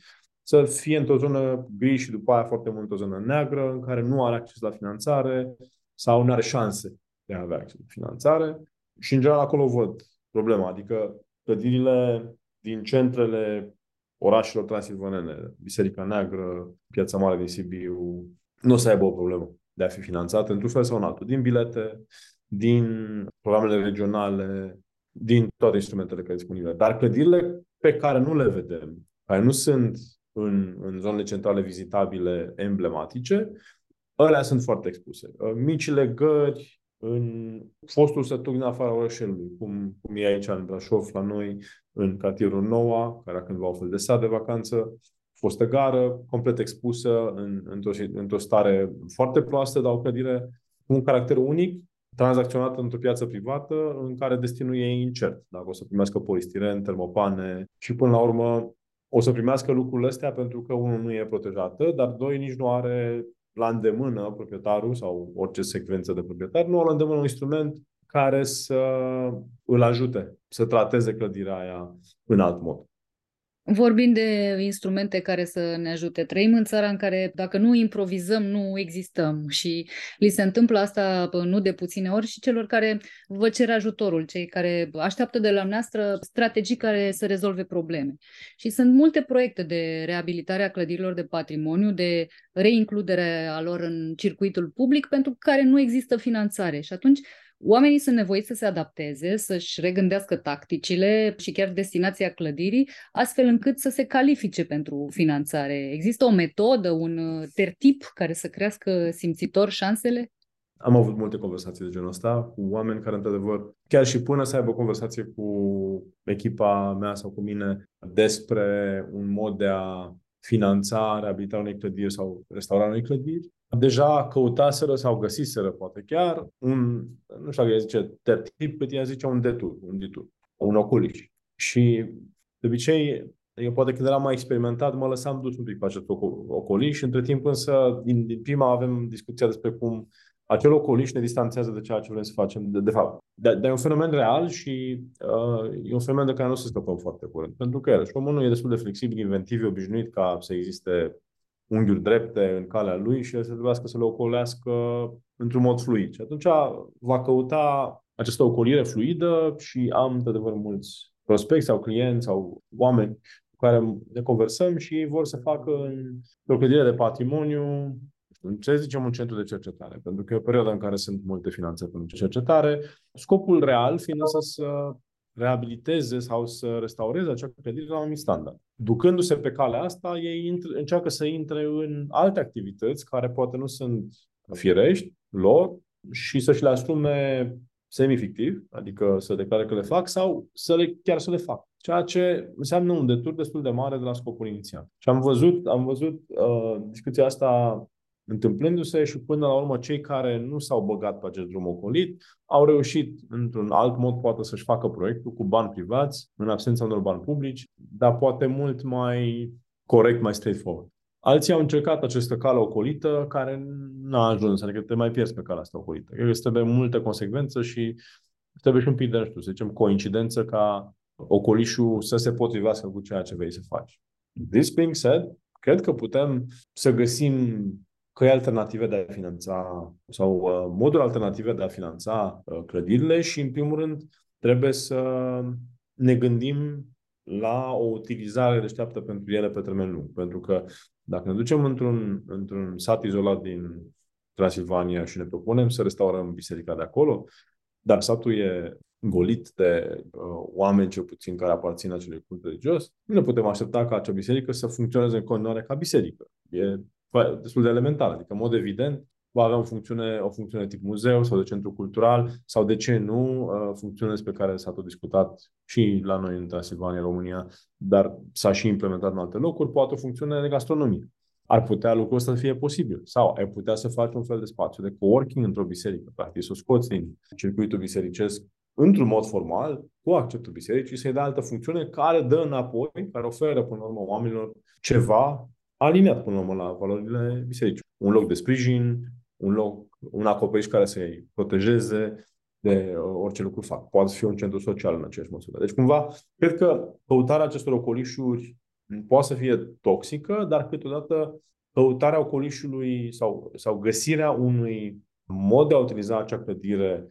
să fie într-o zonă gri și după aia foarte mult o zonă neagră, în care nu are acces la finanțare sau nu are șanse de a avea acces la finanțare. Și în general acolo văd problema, adică clădirile din centrele orașelor transilvanene, Biserica Neagră, Piața Mare din Sibiu, nu o să aibă o problemă de a fi finanțată într-un fel sau în altul, din bilete, din programele regionale, din toate instrumentele care disponibile. Dar clădirile pe care nu le vedem, care nu sunt în, în zonele centrale vizitabile emblematice, alea sunt foarte expuse. Micile gări, în fostul sătuc din afara orășelului, cum, cum e aici în Brașov, la noi, în cartierul Noua, care era cândva o fel de sat de vacanță, fostă gară, complet expusă, în, într-o, într-o stare foarte proastă, dar o clădire cu un caracter unic, tranzacționată într-o piață privată, în care destinul e incert. Dacă o să primească polistiren, termopane și până la urmă o să primească lucrurile astea pentru că unul nu e protejată, dar doi nici nu are la îndemână proprietarul sau orice secvență de proprietar, nu are la îndemână un instrument care să îl ajute să trateze clădirea aia în alt mod. Vorbim de instrumente care să ne ajute. Trăim în țara în care dacă nu improvizăm, nu existăm și li se întâmplă asta nu de puține ori și celor care vă cer ajutorul, cei care așteaptă de la noastră strategii care să rezolve probleme. Și sunt multe proiecte de reabilitare a clădirilor de patrimoniu, de reincludere a lor în circuitul public pentru care nu există finanțare. Și atunci Oamenii sunt nevoiți să se adapteze, să-și regândească tacticile și chiar destinația clădirii, astfel încât să se califice pentru finanțare. Există o metodă, un uh, tertip care să crească simțitor șansele? Am avut multe conversații de genul ăsta cu oameni care, într-adevăr, chiar și până să aibă o conversație cu echipa mea sau cu mine despre un mod de a finanța reabilitarea unei clădiri sau restaurarea unei clădiri, deja căutaseră sau găsiseră poate chiar un, nu știu dacă zice tertip, cât ea zice un detur, un detur, un oculiș. Și de obicei, eu poate când eram mai experimentat, mă lăsam dus un pic pe acest ocoliș. Între timp însă, din, din prima avem discuția despre cum acel ocoliș ne distanțează de ceea ce vrem să facem, de, de fapt. Dar de e un fenomen real și uh, e un fenomen de care nu se scăpăm foarte curând. Pentru că, și omul nu e destul de flexibil, inventiv, obișnuit ca să existe unghiuri drepte în calea lui și el să trebuiască să le ocolească într-un mod fluid. Și atunci va căuta această ocolire fluidă și am, de adevăr, mulți prospecți sau clienți sau oameni cu care ne conversăm și ei vor să facă în o clădire de patrimoniu ce zicem un centru de cercetare, pentru că e o perioadă în care sunt multe finanțe pentru cercetare. Scopul real fiind însă să reabiliteze sau să restaureze acea clădire la un anumit standard. Ducându-se pe calea asta, ei intre, încearcă să intre în alte activități care poate nu sunt firești lor, și să-și le asume semi-fictiv, adică să declare că le fac sau să le, chiar să le fac. Ceea ce înseamnă un detur destul de mare de la scopul inițial. Și am văzut, am văzut uh, discuția asta întâmplându-se și până la urmă cei care nu s-au băgat pe acest drum ocolit au reușit într-un alt mod poate să-și facă proiectul cu bani privați, în absența unor bani publici, dar poate mult mai corect, mai straightforward. Alții au încercat această cale ocolită care n-a ajuns, adică te mai pierzi pe calea asta ocolită. Cred că trebuie multă consecvență și trebuie și un pic de, știu, să zicem, coincidență ca ocolișul să se potrivească cu ceea ce vrei să faci. This being said, cred că putem să găsim căi alternative de a finanța sau uh, moduri alternative de a finanța uh, clădirile și, în primul rând, trebuie să ne gândim la o utilizare deșteaptă pentru ele pe termen lung. Pentru că dacă ne ducem într-un, într-un sat izolat din Transilvania și ne propunem să restaurăm biserica de acolo, dar satul e golit de uh, oameni cel puțin care aparțin acelui cult religios, nu ne putem aștepta ca acea biserică să funcționeze în continuare ca biserică. E destul de elementar. Adică, în mod evident, va avea o funcțiune, o funcțiune tip muzeu sau de centru cultural sau, de ce nu, uh, funcțiune despre care s-a tot discutat și la noi în Transilvania, România, dar s-a și implementat în alte locuri, poate o funcțiune de gastronomie. Ar putea lucrul ăsta să fie posibil. Sau ai putea să faci un fel de spațiu de coworking într-o biserică, practic să o scoți din circuitul bisericesc într-un mod formal, cu acceptul bisericii, să-i dea altă funcțiune care dă înapoi, care oferă până la urmă oamenilor ceva aliniat până la urmă la valorile bisericii. Un loc de sprijin, un loc, un acoperiș care să-i protejeze de orice lucru fac. Poate fi un centru social în aceeași măsură. Deci, cumva, cred că căutarea acestor ocolișuri poate să fie toxică, dar câteodată căutarea ocolișului sau, sau găsirea unui mod de a utiliza acea clădire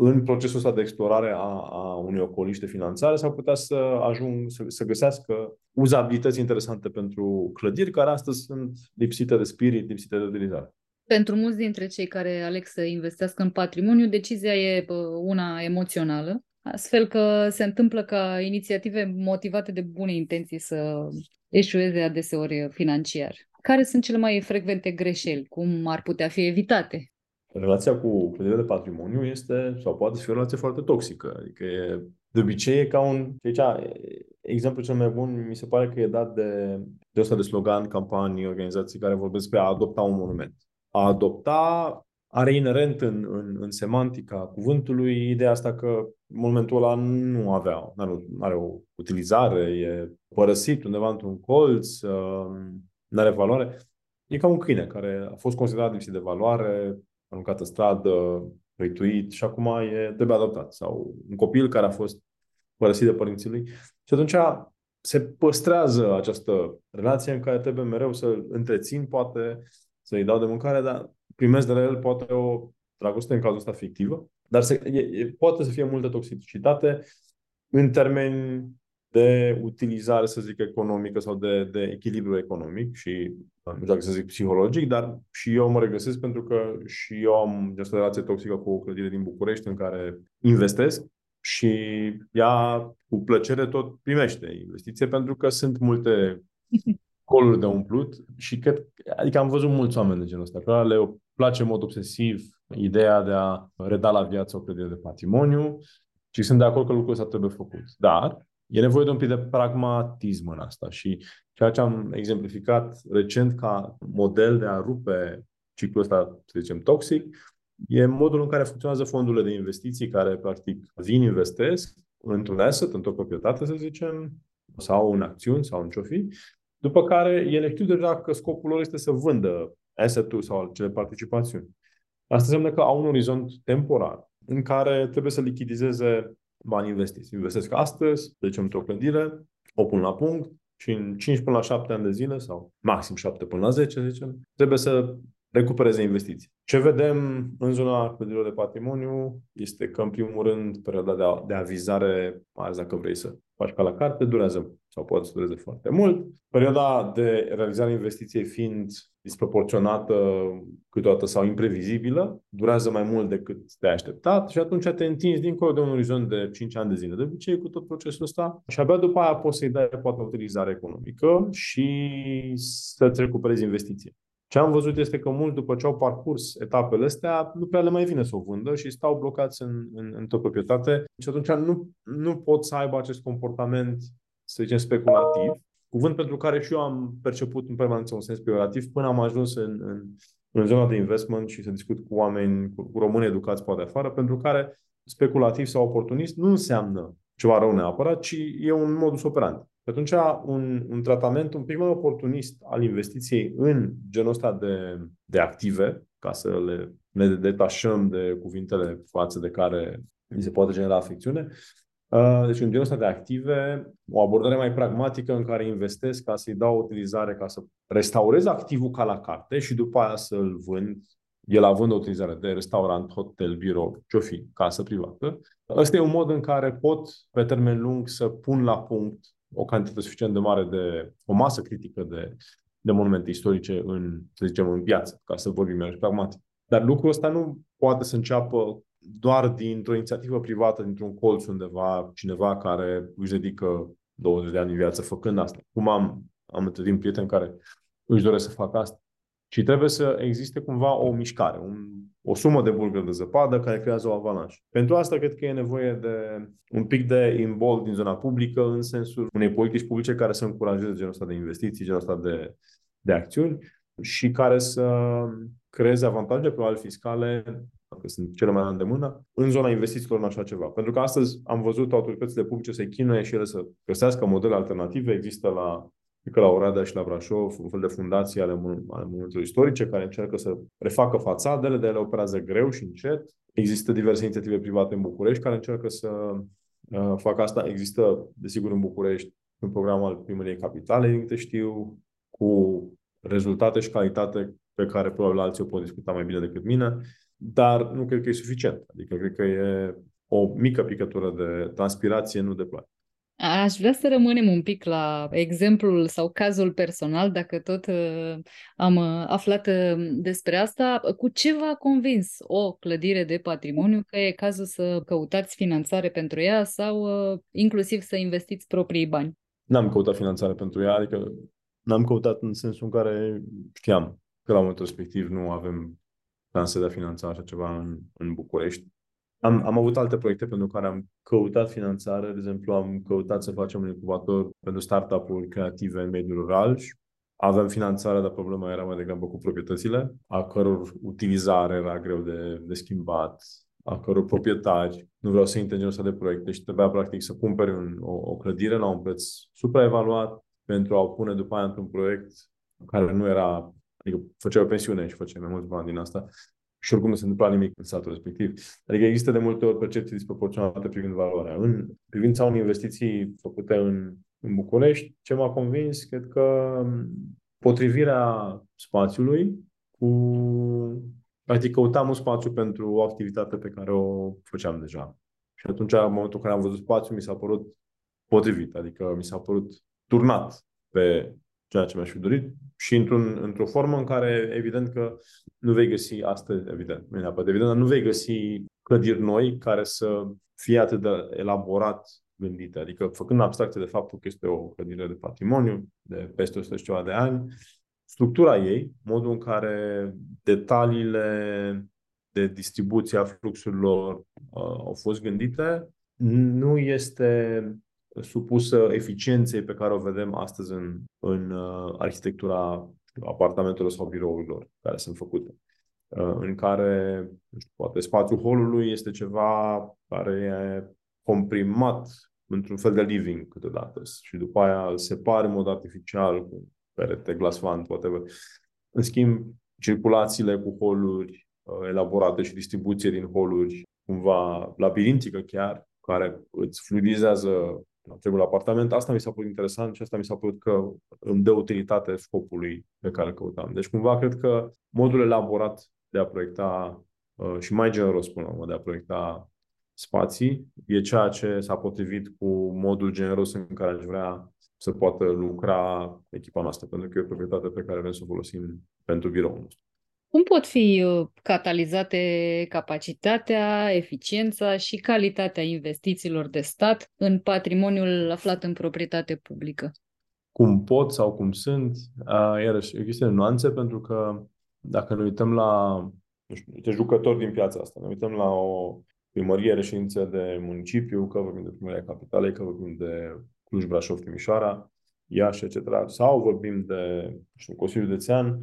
în procesul ăsta de explorare a, a unui ocoliș de finanțare s-ar putea să ajung să, să găsească uzabilități interesante pentru clădiri care astăzi sunt lipsite de spirit, lipsite de utilizare. Pentru mulți dintre cei care aleg să investească în patrimoniu, decizia e una emoțională, astfel că se întâmplă ca inițiative motivate de bune intenții să eșueze adeseori financiar. Care sunt cele mai frecvente greșeli? Cum ar putea fi evitate? Relația cu clădirea de patrimoniu este, sau poate fi o relație foarte toxică. Adică e, de obicei e ca un... Aici, exemplu cel mai bun mi se pare că e dat de, de ăsta de slogan, campanii, organizații care vorbesc pe a adopta un monument. A adopta are inerent în, în, în semantica cuvântului ideea asta că monumentul ăla nu avea, nu are o utilizare, e părăsit undeva într-un colț, uh, nu are valoare. E ca un câine care a fost considerat lipsit de valoare, aruncat în stradă, hăituit și acum e, trebuie adoptat. Sau un copil care a fost părăsit de părinții lui. Și atunci se păstrează această relație în care trebuie mereu să întrețin, poate să-i dau de mâncare, dar primesc de la el poate o dragoste în cazul ăsta fictivă, dar se, e, e, poate să fie multă toxicitate în termeni de utilizare, să zic, economică sau de, de echilibru economic și, nu știu dacă să zic psihologic, dar și eu mă regăsesc pentru că și eu am această relație toxică cu o clădire din București în care investesc și ea cu plăcere tot primește investiție pentru că sunt multe coluri de umplut și cred, adică am văzut mulți oameni de genul ăsta, că le place în mod obsesiv ideea de a reda la viață o clădire de patrimoniu și sunt de acord că lucrul ăsta trebuie făcut. Dar E nevoie de un pic de pragmatism în asta și ceea ce am exemplificat recent ca model de a rupe ciclul ăsta, să zicem, toxic, e modul în care funcționează fondurile de investiții care, practic, vin, investesc într-un asset, într-o proprietate, să zicem, sau în acțiuni, sau în ce fi, după care ele știu deja că scopul lor este să vândă asset-ul sau cele participațiuni. Asta înseamnă că au un orizont temporar în care trebuie să lichidizeze bani investiți. Investesc astăzi, zicem, într-o clădire, o pun la punct și în 5 până la 7 ani de zile sau maxim 7 până la 10, zicem, trebuie să recupereze investiții. Ce vedem în zona clădirilor de patrimoniu este că, în primul rând, perioada de, de avizare, mai ales dacă vrei să faci ca la carte, durează sau poate să dureze foarte mult. Perioada de realizare a investiției fiind disproporționată câteodată sau imprevizibilă, durează mai mult decât te-ai așteptat și atunci te întinzi dincolo de un orizont de 5 ani de zile. De obicei, cu tot procesul ăsta și abia după aia poți să-i dai poate utilizare economică și să-ți recuperezi investiție. Ce am văzut este că mult după ce au parcurs etapele astea, nu prea le mai vine să o vândă și stau blocați în, în, în tot proprietate și atunci nu, nu pot să aibă acest comportament, să zicem, speculativ, cuvânt pentru care și eu am perceput în permanență un sens peorativ până am ajuns în, în, în zona de investment și să discut cu oameni, cu, cu români educați poate afară, pentru care speculativ sau oportunist nu înseamnă ceva rău neapărat, ci e un modus operandi. Atunci, un, un tratament un pic mai oportunist al investiției în genul ăsta de, de active, ca să le, ne detașăm de cuvintele față de care mi se poate genera afecțiune, uh, deci, în genul ăsta de active, o abordare mai pragmatică în care investesc ca să-i dau utilizare, ca să restaurez activul ca la carte și după aia să-l vând el având o utilizare de restaurant, hotel, birou, ce-o fi, casă privată. Ăsta e un mod în care pot, pe termen lung, să pun la punct o cantitate suficient de mare de, o masă critică de, de monumente istorice în, să zicem, în piață, ca să vorbim mai pragmatic. Dar lucrul ăsta nu poate să înceapă doar dintr-o inițiativă privată, dintr-un colț undeva, cineva care își dedică 20 de ani în viață făcând asta. Cum am, am întâlnit prieteni care își doresc să facă asta ci trebuie să existe cumva o mișcare, un, o sumă de bulgări de zăpadă care creează o avalanșă. Pentru asta cred că e nevoie de un pic de imbol din zona publică, în sensul unei politici publice care să încurajeze genul ăsta de investiții, genul ăsta de, de acțiuni și care să creeze avantaje, probabil fiscale, că sunt cele mai la îndemână, în zona investițiilor în așa ceva. Pentru că astăzi am văzut autoritățile publice să chinuie și ele să găsească modele alternative. Există la că la Oradea și la Brașov, un fel de fundație ale, ale monumentelor istorice care încearcă să refacă fațadele, de ele operează greu și încet. Există diverse inițiative private în București care încearcă să uh, facă asta. Există, desigur, în București un program al primăriei capitale, din câte știu, cu rezultate și calitate pe care probabil alții o pot discuta mai bine decât mine, dar nu cred că e suficient. Adică cred că e o mică picătură de transpirație, nu de ploaie. Aș vrea să rămânem un pic la exemplul sau cazul personal, dacă tot uh, am uh, aflat uh, despre asta. Cu ce v-a convins o clădire de patrimoniu că e cazul să căutați finanțare pentru ea sau uh, inclusiv să investiți proprii bani? N-am căutat finanțare pentru ea, adică n-am căutat în sensul în care știam că la momentul respectiv nu avem șanse de a finanța așa ceva în, în București. Am, am avut alte proiecte pentru care am căutat finanțare, de exemplu, am căutat să facem un incubator pentru startup-uri creative în mediul rural și aveam finanțare, dar problema era mai degrabă cu proprietățile, a căror utilizare era greu de, de schimbat, a căror proprietari nu vreau să intre în genul de proiect. Deci trebuia practic să cumperi un, o, o clădire la un preț supraevaluat pentru a o pune după aia într-un proiect care nu era, adică făceai o pensiune și făceai mai mulți bani din asta și oricum nu se întâmpla nimic în satul respectiv. Adică există de multe ori percepții disproporționate privind valoarea. În privința unei investiții făcute în, în București, ce m-a convins, cred că potrivirea spațiului cu... Practic căutam un spațiu pentru o activitate pe care o făceam deja. Și atunci, în momentul în care am văzut spațiul, mi s-a părut potrivit, adică mi s-a părut turnat pe ceea ce mi-aș fi dorit și într-un, într-o formă în care, evident că nu vei găsi astăzi, evident, nu neapărat evident, dar nu vei găsi clădiri noi care să fie atât de elaborat gândite. Adică făcând abstracție de faptul că este o clădire de patrimoniu de peste 100 și ceva de ani, structura ei, modul în care detaliile de distribuție a fluxurilor uh, au fost gândite, nu este supusă eficienței pe care o vedem astăzi în, în uh, arhitectura apartamentelor sau birourilor care sunt făcute. Uh, în care, nu știu, poate spațiul holului este ceva care e comprimat într-un fel de living câteodată și după aia îl separ în mod artificial cu perete, glasfant, whatever. În schimb, circulațiile cu holuri uh, elaborate și distribuție din holuri cumva labirintică chiar, care îți fluidizează întregul apartament. Asta mi s-a părut interesant și asta mi s-a părut că îmi dă utilitate scopului pe care îl căutam. Deci cumva cred că modul elaborat de a proiecta uh, și mai generos până la urmă de a proiecta spații e ceea ce s-a potrivit cu modul generos în care aș vrea să poată lucra echipa noastră, pentru că e o proprietate pe care vrem să o folosim pentru biroul nostru. Cum pot fi uh, catalizate capacitatea, eficiența și calitatea investițiilor de stat în patrimoniul aflat în proprietate publică? cum pot sau cum sunt, uh, iarăși, e o chestie de nuanțe, pentru că dacă ne uităm la, nu știu, uite, jucători din piața asta, ne uităm la o primărie, reședință de municipiu, că vorbim de primăria capitalei, că vorbim de Cluj, Brașov, Timișoara, Iași, etc. Sau vorbim de știu, Consiliul Județean,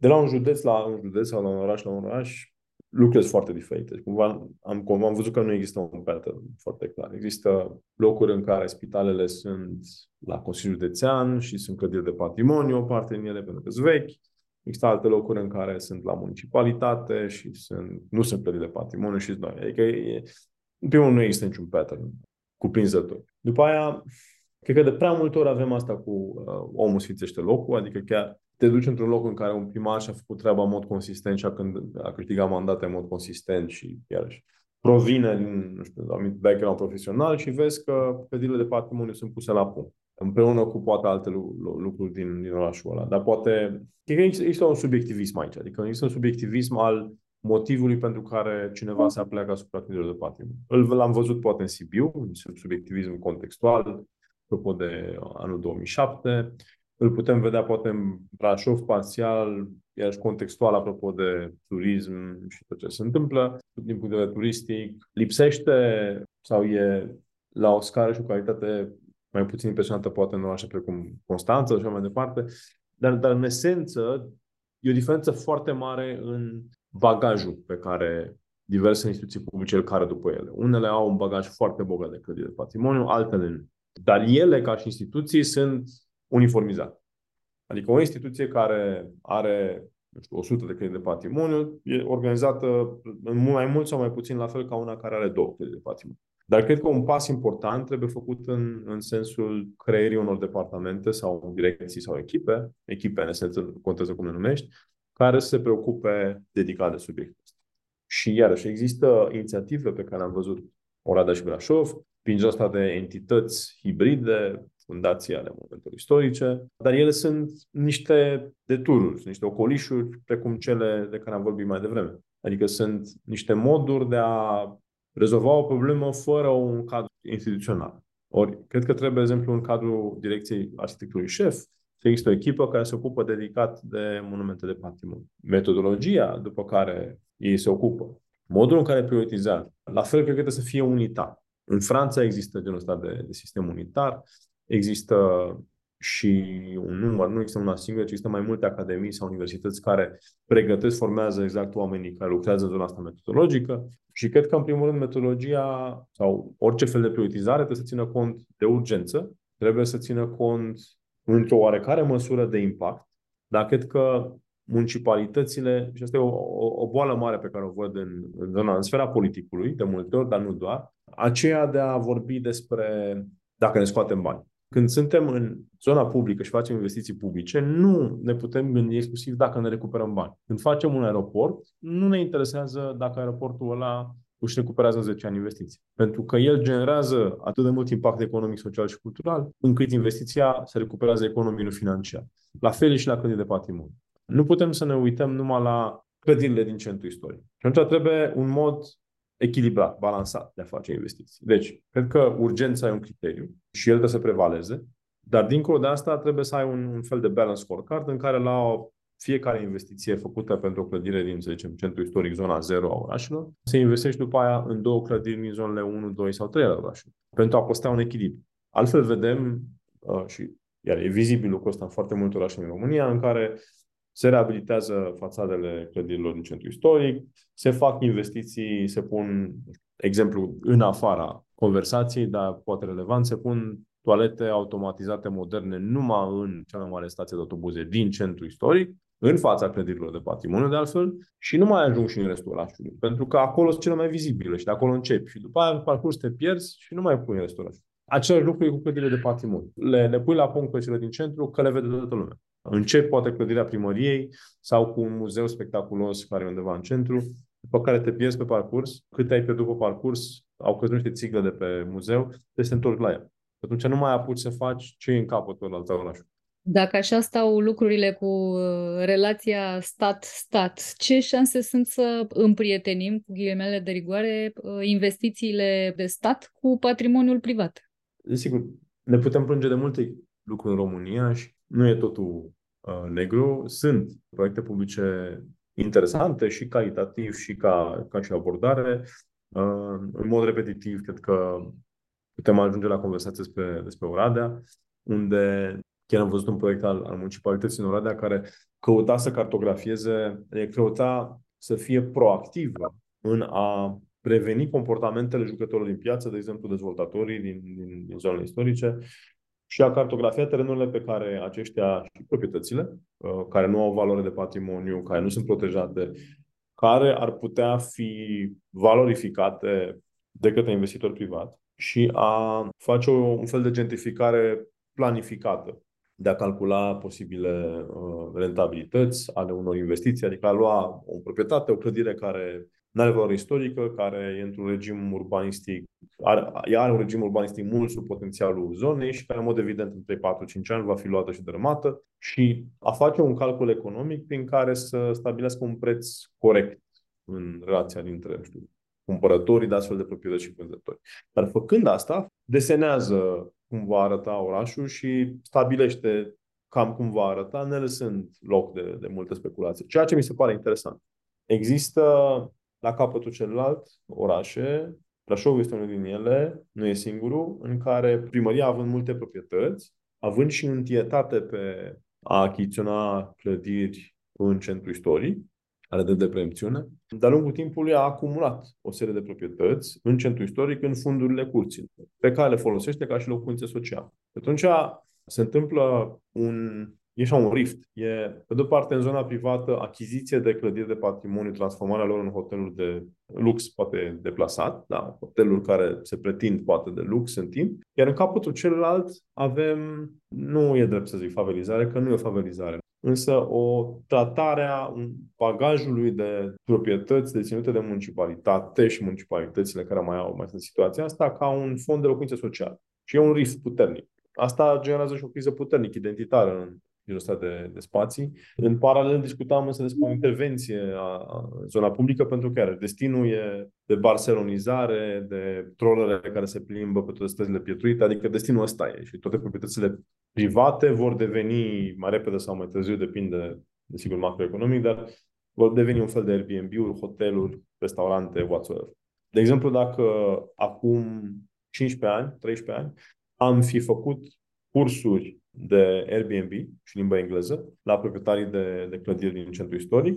de la un județ la un județ sau la un oraș la un oraș, lucruri sunt foarte diferite. Deci, cumva am, cumva am văzut că nu există un pattern foarte clar. Există locuri în care spitalele sunt la Consiliul Județean și sunt clădiri de patrimoniu, o parte din ele pentru că sunt vechi. Există alte locuri în care sunt la municipalitate și sunt, nu sunt clădiri de patrimoniu și sunt noi. Adică, e, în primul nu există niciun pattern cuprinzător. După aia, cred că de prea multe ori avem asta cu uh, omul sfințește locul, adică chiar te duci într-un loc în care un primar și-a făcut treaba în mod consistent și a, când, a câștigat mandate în mod consistent și iarăși provine din, nu știu, anumit background profesional și vezi că clădirile de patrimoniu sunt puse la punct împreună cu poate alte lucruri din, din orașul ăla. Dar poate, cred că există un subiectivism aici, adică există un subiectivism al motivului pentru care cineva se apleacă asupra clădirilor de patrimoniu. Îl l-am văzut poate în Sibiu, un subiectivism contextual, apropo de anul 2007, îl putem vedea poate în Brașov parțial, iarăși contextual apropo de turism și tot ce se întâmplă, din punct de vedere turistic, lipsește sau e la o scară și o calitate mai puțin impresionantă poate în orașe precum Constanța și așa mai departe, dar, dar în esență e o diferență foarte mare în bagajul pe care diverse instituții publice îl care după ele. Unele au un bagaj foarte bogat de clădiri de patrimoniu, altele nu. Dar ele, ca și instituții, sunt uniformizat. Adică o instituție care are nu știu, 100 de credite de patrimoniu e organizată în mai mult sau mai puțin la fel ca una care are două credite de patrimoniu. Dar cred că un pas important trebuie făcut în, în sensul creierii unor departamente sau direcții sau echipe, echipe în esență, contează cum le numești, care să se preocupe dedicat de subiectul ăsta. Și iarăși există inițiative pe care am văzut Oradea și Brașov, prin asta de entități hibride, fundații ale monumentelor istorice, dar ele sunt niște detururi, sunt niște ocolișuri precum cele de care am vorbit mai devreme. Adică sunt niște moduri de a rezolva o problemă fără un cadru instituțional. Ori, cred că trebuie, de exemplu, în cadrul direcției arhitecturii șef, să există o echipă care se ocupă dedicat de monumente de patrimoniu. Metodologia după care ei se ocupă, modul în care prioritizează, la fel cred că trebuie să fie unitar. În Franța există genul ăsta de, de sistem unitar, există și un număr, nu există una singură, ci există mai multe academii sau universități care pregătesc, formează exact oamenii care lucrează în zona asta metodologică și cred că, în primul rând, metodologia sau orice fel de prioritizare trebuie să țină cont de urgență, trebuie să țină cont într-o oarecare măsură de impact, dar cred că municipalitățile, și asta e o, o, o boală mare pe care o văd în, în zona, în sfera politicului, de multe ori, dar nu doar, aceea de a vorbi despre dacă ne scoatem bani. Când suntem în zona publică și facem investiții publice, nu ne putem gândi exclusiv dacă ne recuperăm bani. Când facem un aeroport, nu ne interesează dacă aeroportul ăla își recuperează în 10 ani investiții. Pentru că el generează atât de mult impact economic, social și cultural, încât investiția se recuperează economic, nu financiar. La fel și la clădiri de patrimoniu. Nu putem să ne uităm numai la clădirile din centru istoric. Și atunci trebuie un mod echilibrat, balansat de a face investiții. Deci, cred că urgența e un criteriu și el trebuie să prevaleze, dar dincolo de asta trebuie să ai un, un fel de balance scorecard în care la o, fiecare investiție făcută pentru o clădire din, să zicem, centru istoric, zona 0 a orașelor, să investești după aia în două clădiri din zonele 1, 2 sau 3 ale orașului, pentru a păstra un echilibru. Altfel vedem, uh, și iar e vizibil lucrul ăsta în foarte multe orașe în România, în care se reabilitează fațadele clădirilor din centru istoric, se fac investiții, se pun, exemplu, în afara conversației, dar poate relevant, se pun toalete automatizate moderne numai în cea mai mare stație de autobuze din centru istoric, în fața clădirilor de patrimoniu, de altfel, și nu mai ajung și în restul orașului, pentru că acolo sunt cele mai vizibile și de acolo începi. Și după aia, în parcurs, te pierzi și nu mai pui în restul orașului. Același lucru e cu clădirile de patrimoniu. Le, le pui la punct pe cele din centru, că le vede toată lumea. Încep poate clădirea primăriei sau cu un muzeu spectaculos care e undeva în centru, după care te pierzi pe parcurs. Cât ai pierdut pe parcurs, au căzut niște țigle de pe muzeu, te să te întorci la ea. Atunci nu mai apuci să faci ce e în capătul al tău oraș. Dacă așa stau lucrurile cu uh, relația stat-stat, ce șanse sunt să împrietenim, cu ghilimele de rigoare, uh, investițiile de stat cu patrimoniul privat? Sigur, ne putem plânge de multe lucru în România și nu e totul uh, negru. Sunt proiecte publice interesante și calitativ și ca, ca și abordare. Uh, în mod repetitiv, cred că putem ajunge la conversații despre, despre Oradea, unde chiar am văzut un proiect al, al municipalității în Oradea care căuta să cartografieze, căuta să fie proactivă în a preveni comportamentele jucătorilor din piață, de exemplu dezvoltatorii din, din, din zonele istorice, și a cartografia terenurile pe care aceștia și proprietățile, uh, care nu au valoare de patrimoniu, care nu sunt protejate, care ar putea fi valorificate de către investitor privat și a face o, un fel de gentrificare planificată de a calcula posibile uh, rentabilități ale unor investiții, adică a lua o proprietate, o clădire care nu are valoare istorică, care e într-un regim urbanistic, are, are un regim urbanistic mult sub potențialul zonei și care, în mod evident, în 3, 4, 5 ani va fi luată și dărâmată și a face un calcul economic prin care să stabilească un preț corect în relația dintre, știu, cumpărătorii de astfel de proprietăți și vânzători. Dar făcând asta, desenează cum va arăta orașul și stabilește cam cum va arăta, ne lăsând loc de, de multe speculații. Ceea ce mi se pare interesant. Există la capătul celălalt orașe, Brașov este unul din ele, nu e singurul, în care primăria având multe proprietăți, având și întietate pe a achiziționa clădiri în centru istoric, are de, de preemțiune, de-a lungul timpului a acumulat o serie de proprietăți în centru istoric, în fundurile curții, pe care le folosește ca și locuințe sociale. Atunci se întâmplă un e așa un rift. E, pe de-o parte, în zona privată, achiziție de clădiri de patrimoniu, transformarea lor în hoteluri de lux, poate deplasat, da, hoteluri care se pretind poate de lux în timp, iar în capătul celălalt avem, nu e drept să zic favelizare, că nu e o favelizare, însă o tratare a bagajului de proprietăți deținute de municipalitate și municipalitățile care mai au mai sunt situația asta ca un fond de locuințe sociale. Și e un risc puternic. Asta generează și o criză puternică identitară în ăsta de, de spații. În paralel discutam însă despre o intervenție a, a zona publică pentru că destinul e de barcelonizare, de trolere care se plimbă pe toate străzile pietruite, adică destinul ăsta e și toate proprietățile private vor deveni mai repede sau mai târziu, depinde desigur macroeconomic, dar vor deveni un fel de Airbnb-uri, hoteluri, restaurante, whatsoever. De exemplu, dacă acum 15 ani, 13 ani, am fi făcut cursuri de Airbnb și limba engleză la proprietarii de, de clădiri din centru istoric,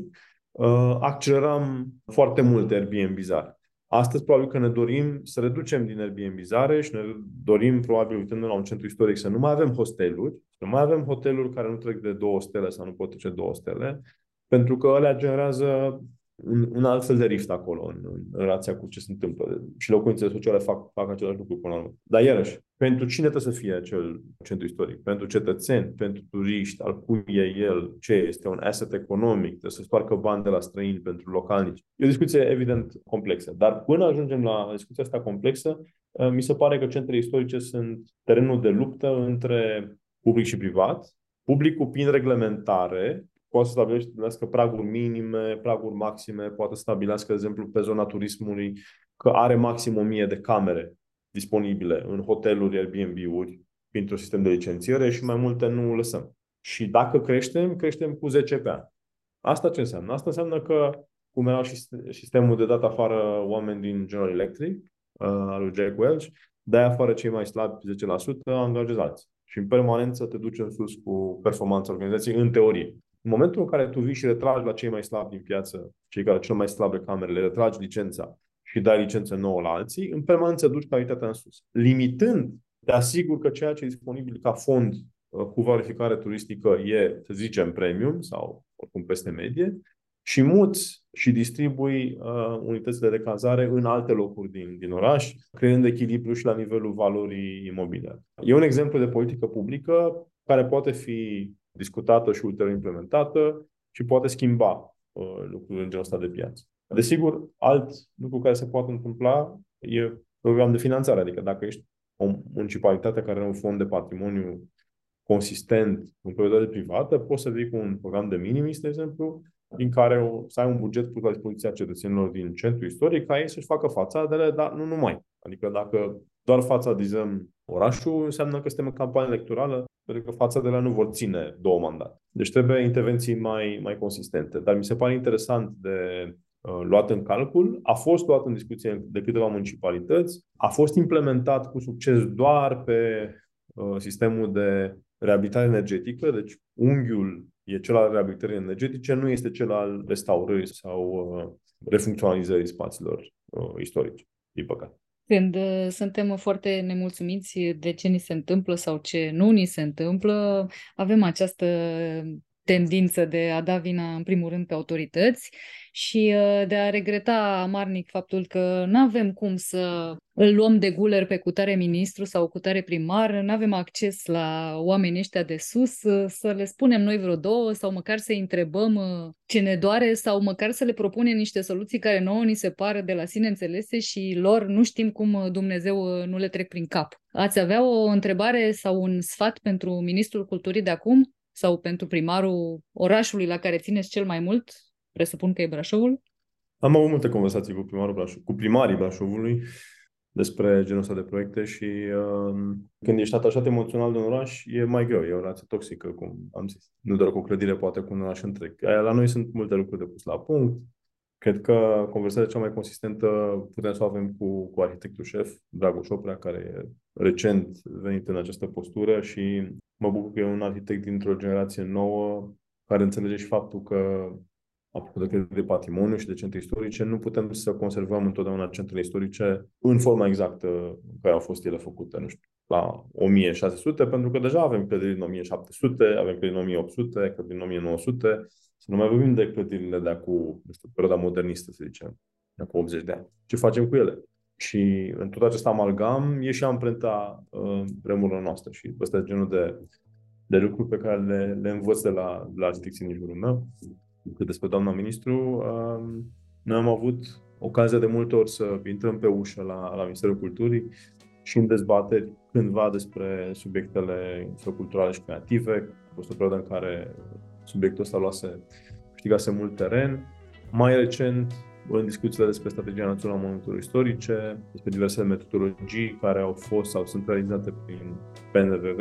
uh, accelerăm foarte mult Airbnb-zare. Astăzi probabil că ne dorim să reducem din Airbnb-zare și ne dorim probabil uitându la un centru istoric să nu mai avem hosteluri, să nu mai avem hoteluri care nu trec de două stele sau nu pot trece două stele, pentru că alea generează un, un alt fel de rift acolo în, în relația cu ce se întâmplă. Și locuințele sociale fac, fac același lucru până la urmă. Dar iarăși, pentru cine trebuie să fie acel centru istoric? Pentru cetățeni, pentru turiști, al cui e el, ce este un asset economic, trebuie să sparcă bani de la străini pentru localnici. E o discuție evident complexă. Dar până ajungem la discuția asta complexă, eh, mi se pare că centrele istorice sunt terenul de luptă între public și privat, publicul prin reglementare poate să stabilească praguri minime, praguri maxime, poate să stabilească, de exemplu, pe zona turismului, că are maxim 1000 de camere disponibile în hoteluri, Airbnb-uri, printr-un sistem de licențiere și mai multe nu lăsăm. Și dacă creștem, creștem cu 10 pe an. Asta ce înseamnă? Asta înseamnă că, cum era și sistemul de dat afară oameni din General Electric, uh, al lui Jack Welch, dai afară cei mai slabi 10%, angajezi alții. Și în permanență te duci în sus cu performanța organizației, în teorie. În momentul în care tu vii și retragi la cei mai slabi din piață, cei care cel mai slabe camerele, retragi licența și dai licență nouă la alții, în permanență duci calitatea în sus. Limitând, te asigur că ceea ce e disponibil ca fond uh, cu valorificare turistică e, să zicem, premium sau oricum peste medie și muți și distribui uh, unitățile de cazare în alte locuri din, din oraș, creând echilibru și la nivelul valorii imobiliare. E un exemplu de politică publică care poate fi discutată și ulterior implementată și poate schimba uh, lucrurile în genul ăsta de piață. Desigur, alt lucru care se poate întâmpla e program de finanțare, adică dacă ești o municipalitate care are un fond de patrimoniu consistent în proprietate privată, poți să vii cu un program de minimis, de exemplu, din care o, să ai un buget pus la dispoziția cetățenilor din centru istoric ca ei să-și facă fațadele, dar nu numai. Adică dacă doar fațadizăm orașul, înseamnă că suntem în campanie electorală pentru că fața de la nu vor ține două mandate. Deci trebuie intervenții mai, mai consistente. Dar mi se pare interesant de uh, luat în calcul, a fost luat în discuție de câteva municipalități, a fost implementat cu succes doar pe uh, sistemul de reabilitare energetică, deci unghiul e cel al reabilitării energetice, nu este cel al restaurării sau uh, refuncționalizării spațiilor uh, istorice, din păcate. Când uh, suntem foarte nemulțumiți de ce ni se întâmplă sau ce nu ni se întâmplă, avem această tendință de a da vina în primul rând pe autorități și uh, de a regreta amarnic faptul că nu avem cum să îl luăm de guler pe cutare ministru sau cutare primar, nu avem acces la oamenii ăștia de sus, uh, să le spunem noi vreo două sau măcar să-i întrebăm uh, ce ne doare sau măcar să le propunem niște soluții care nouă ni se par de la sine înțelese și lor nu știm cum Dumnezeu nu le trec prin cap. Ați avea o întrebare sau un sfat pentru Ministrul Culturii de acum? Sau pentru primarul orașului la care țineți cel mai mult? Presupun că e Brașovul? Am avut multe conversații cu primarul Brașov, cu primarii Brașovului despre genul ăsta de proiecte și uh, când ești atașat emoțional de un oraș, e mai greu, e o relație toxică, cum am zis. Nu doar cu o clădire, poate cu un oraș întreg. La noi sunt multe lucruri de pus la punct. Cred că conversația cea mai consistentă putem să o avem cu, cu arhitectul șef, Dragoș Șoprea, care e recent venit în această postură și Mă bucur că e un arhitect dintr-o generație nouă care înțelege și faptul că apropo de de patrimoniu și de centre istorice, nu putem să conservăm întotdeauna centrele istorice în forma exactă în care au fost ele făcute, nu știu, la 1600, pentru că deja avem clădiri în 1700, avem clădiri în 1800, clădiri în 1900, să nu mai vorbim de clădirile de acum, nu știu, perioada modernistă, să zicem, de acum 80 de ani. Ce facem cu ele? Și în tot acest amalgam e și amprenta uh, vremurilor noastre și ăsta e genul de, de lucruri pe care le, le învăț de la, de la arhitecții din jurul meu. Cât despre doamna ministru, uh, noi am avut ocazia de multe ori să intrăm pe ușă la, la Ministerul Culturii și în dezbateri cândva despre subiectele culturale și creative. A fost o perioadă în care subiectul ăsta luase, câștigase mult teren. Mai recent, în discuțiile despre strategia națională a monumentelor istorice, despre diverse metodologii care au fost sau sunt realizate prin PNVV,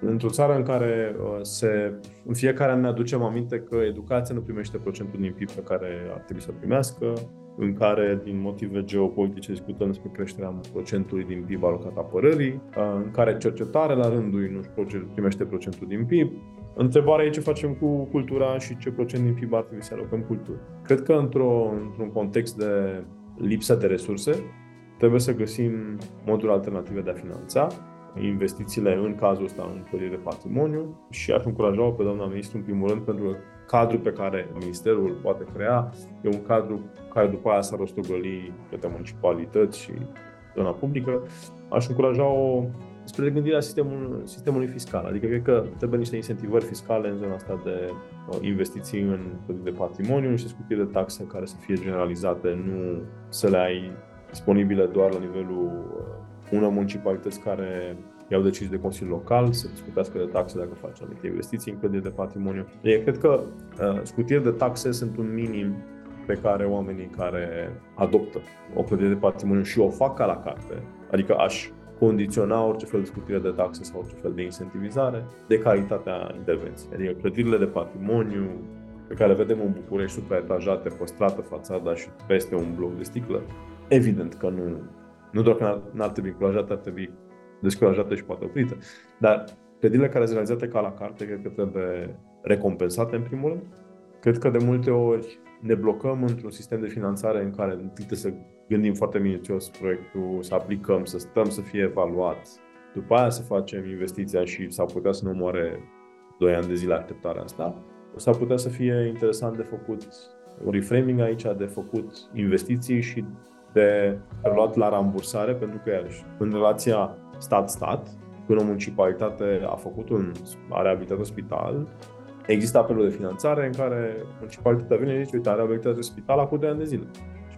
într-o țară în care uh, se, în fiecare an ne aducem aminte că educația nu primește procentul din PIB pe care ar trebui să primească, în care, din motive geopolitice, discutăm despre creșterea procentului din PIB alocat apărării, uh, în care cercetarea la rândul nu primește procentul din PIB, Întrebarea e ce facem cu cultura și ce procent din PIB ar trebui să alocăm cultură. Cred că într-o, într-un context de lipsă de resurse, trebuie să găsim moduri alternative de a finanța investițiile în cazul ăsta în clădiri de patrimoniu și aș încuraja pe doamna ministru în primul rând pentru că cadrul pe care ministerul poate crea e un cadru care după aia s-ar rostogoli către municipalități și zona publică. Aș încuraja o spre gândirea sistemul, sistemului fiscal. Adică cred că trebuie niște incentivări fiscale în zona asta de uh, investiții în de patrimoniu, niște scutiri de taxe care să fie generalizate, nu să le ai disponibile doar la nivelul uh, unor municipalități care iau decizii de Consiliul Local să discutească de taxe dacă faci anumite investiții în clădiri de patrimoniu. Eu cred că uh, scutiri de taxe sunt un minim pe care oamenii care adoptă o clădire de patrimoniu și o fac ca la carte, adică aș condiționa orice fel de scutire de taxe sau orice fel de incentivizare de calitatea intervenției. Adică clădirile de patrimoniu pe care le vedem în București supraetajate, păstrată fațada și peste un bloc de sticlă, evident că nu, nu doar că n-ar, trebui încurajate, ar trebui descurajate și poate oprite, dar clădirile care sunt realizate ca la carte, cred că trebuie recompensate în primul rând. Cred că de multe ori ne blocăm într-un sistem de finanțare în care trebuie să gândim foarte minuțios proiectul, să aplicăm, să stăm să fie evaluat, după aia să facem investiția și s-ar putea să nu moare 2 ani de zile așteptarea asta, s-ar putea să fie interesant de făcut un reframing aici, de făcut investiții și de luat la rambursare, pentru că, iarăși, în relația stat-stat, când o municipalitate a făcut un, a reabilitat un spital, există apelul de finanțare în care municipalitatea vine și zice, uite, a reabilitat spital acum 2 ani de zile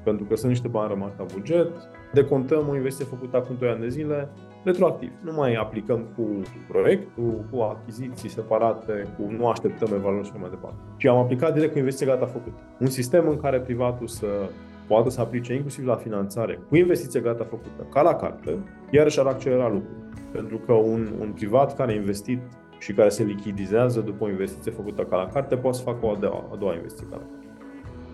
pentru că sunt niște bani rămași la buget, decontăm o investiție făcută acum 2 ani de zile, retroactiv. Nu mai aplicăm cu proiectul, cu achiziții separate, cu nu așteptăm evaluări și mai departe. Ci am aplicat direct cu investiție gata făcută. Un sistem în care privatul să poată să aplice inclusiv la finanțare cu investiție gata făcută, ca la carte, iarăși ar accelera lucrul. Pentru că un, un privat care a investit și care se lichidizează după o investiție făcută ca la carte, poate să facă o a doua, a doua investiție ca la carte.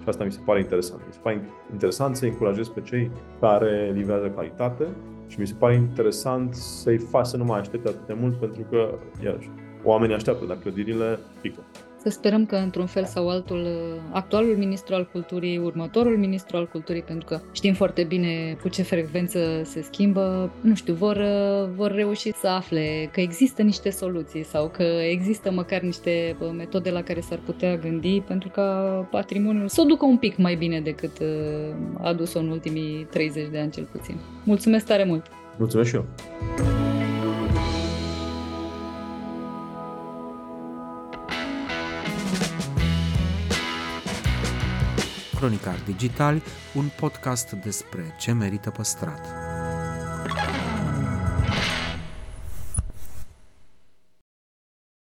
Și asta mi se pare interesant. Mi se pare interesant să încurajez pe cei care livrează calitate și mi se pare interesant să-i faci să nu mai aștepte atât de mult pentru că, iarăși, oamenii așteaptă, dar clădirile pică. Să sperăm că, într-un fel sau altul, actualul ministru al culturii, următorul ministru al culturii, pentru că știm foarte bine cu ce frecvență se schimbă, nu știu, vor, vor reuși să afle că există niște soluții sau că există măcar niște metode la care s-ar putea gândi pentru ca patrimoniul să o ducă un pic mai bine decât a adus-o în ultimii 30 de ani cel puțin. Mulțumesc tare mult! Mulțumesc și eu! Cronicar Digital, un podcast despre ce merită păstrat.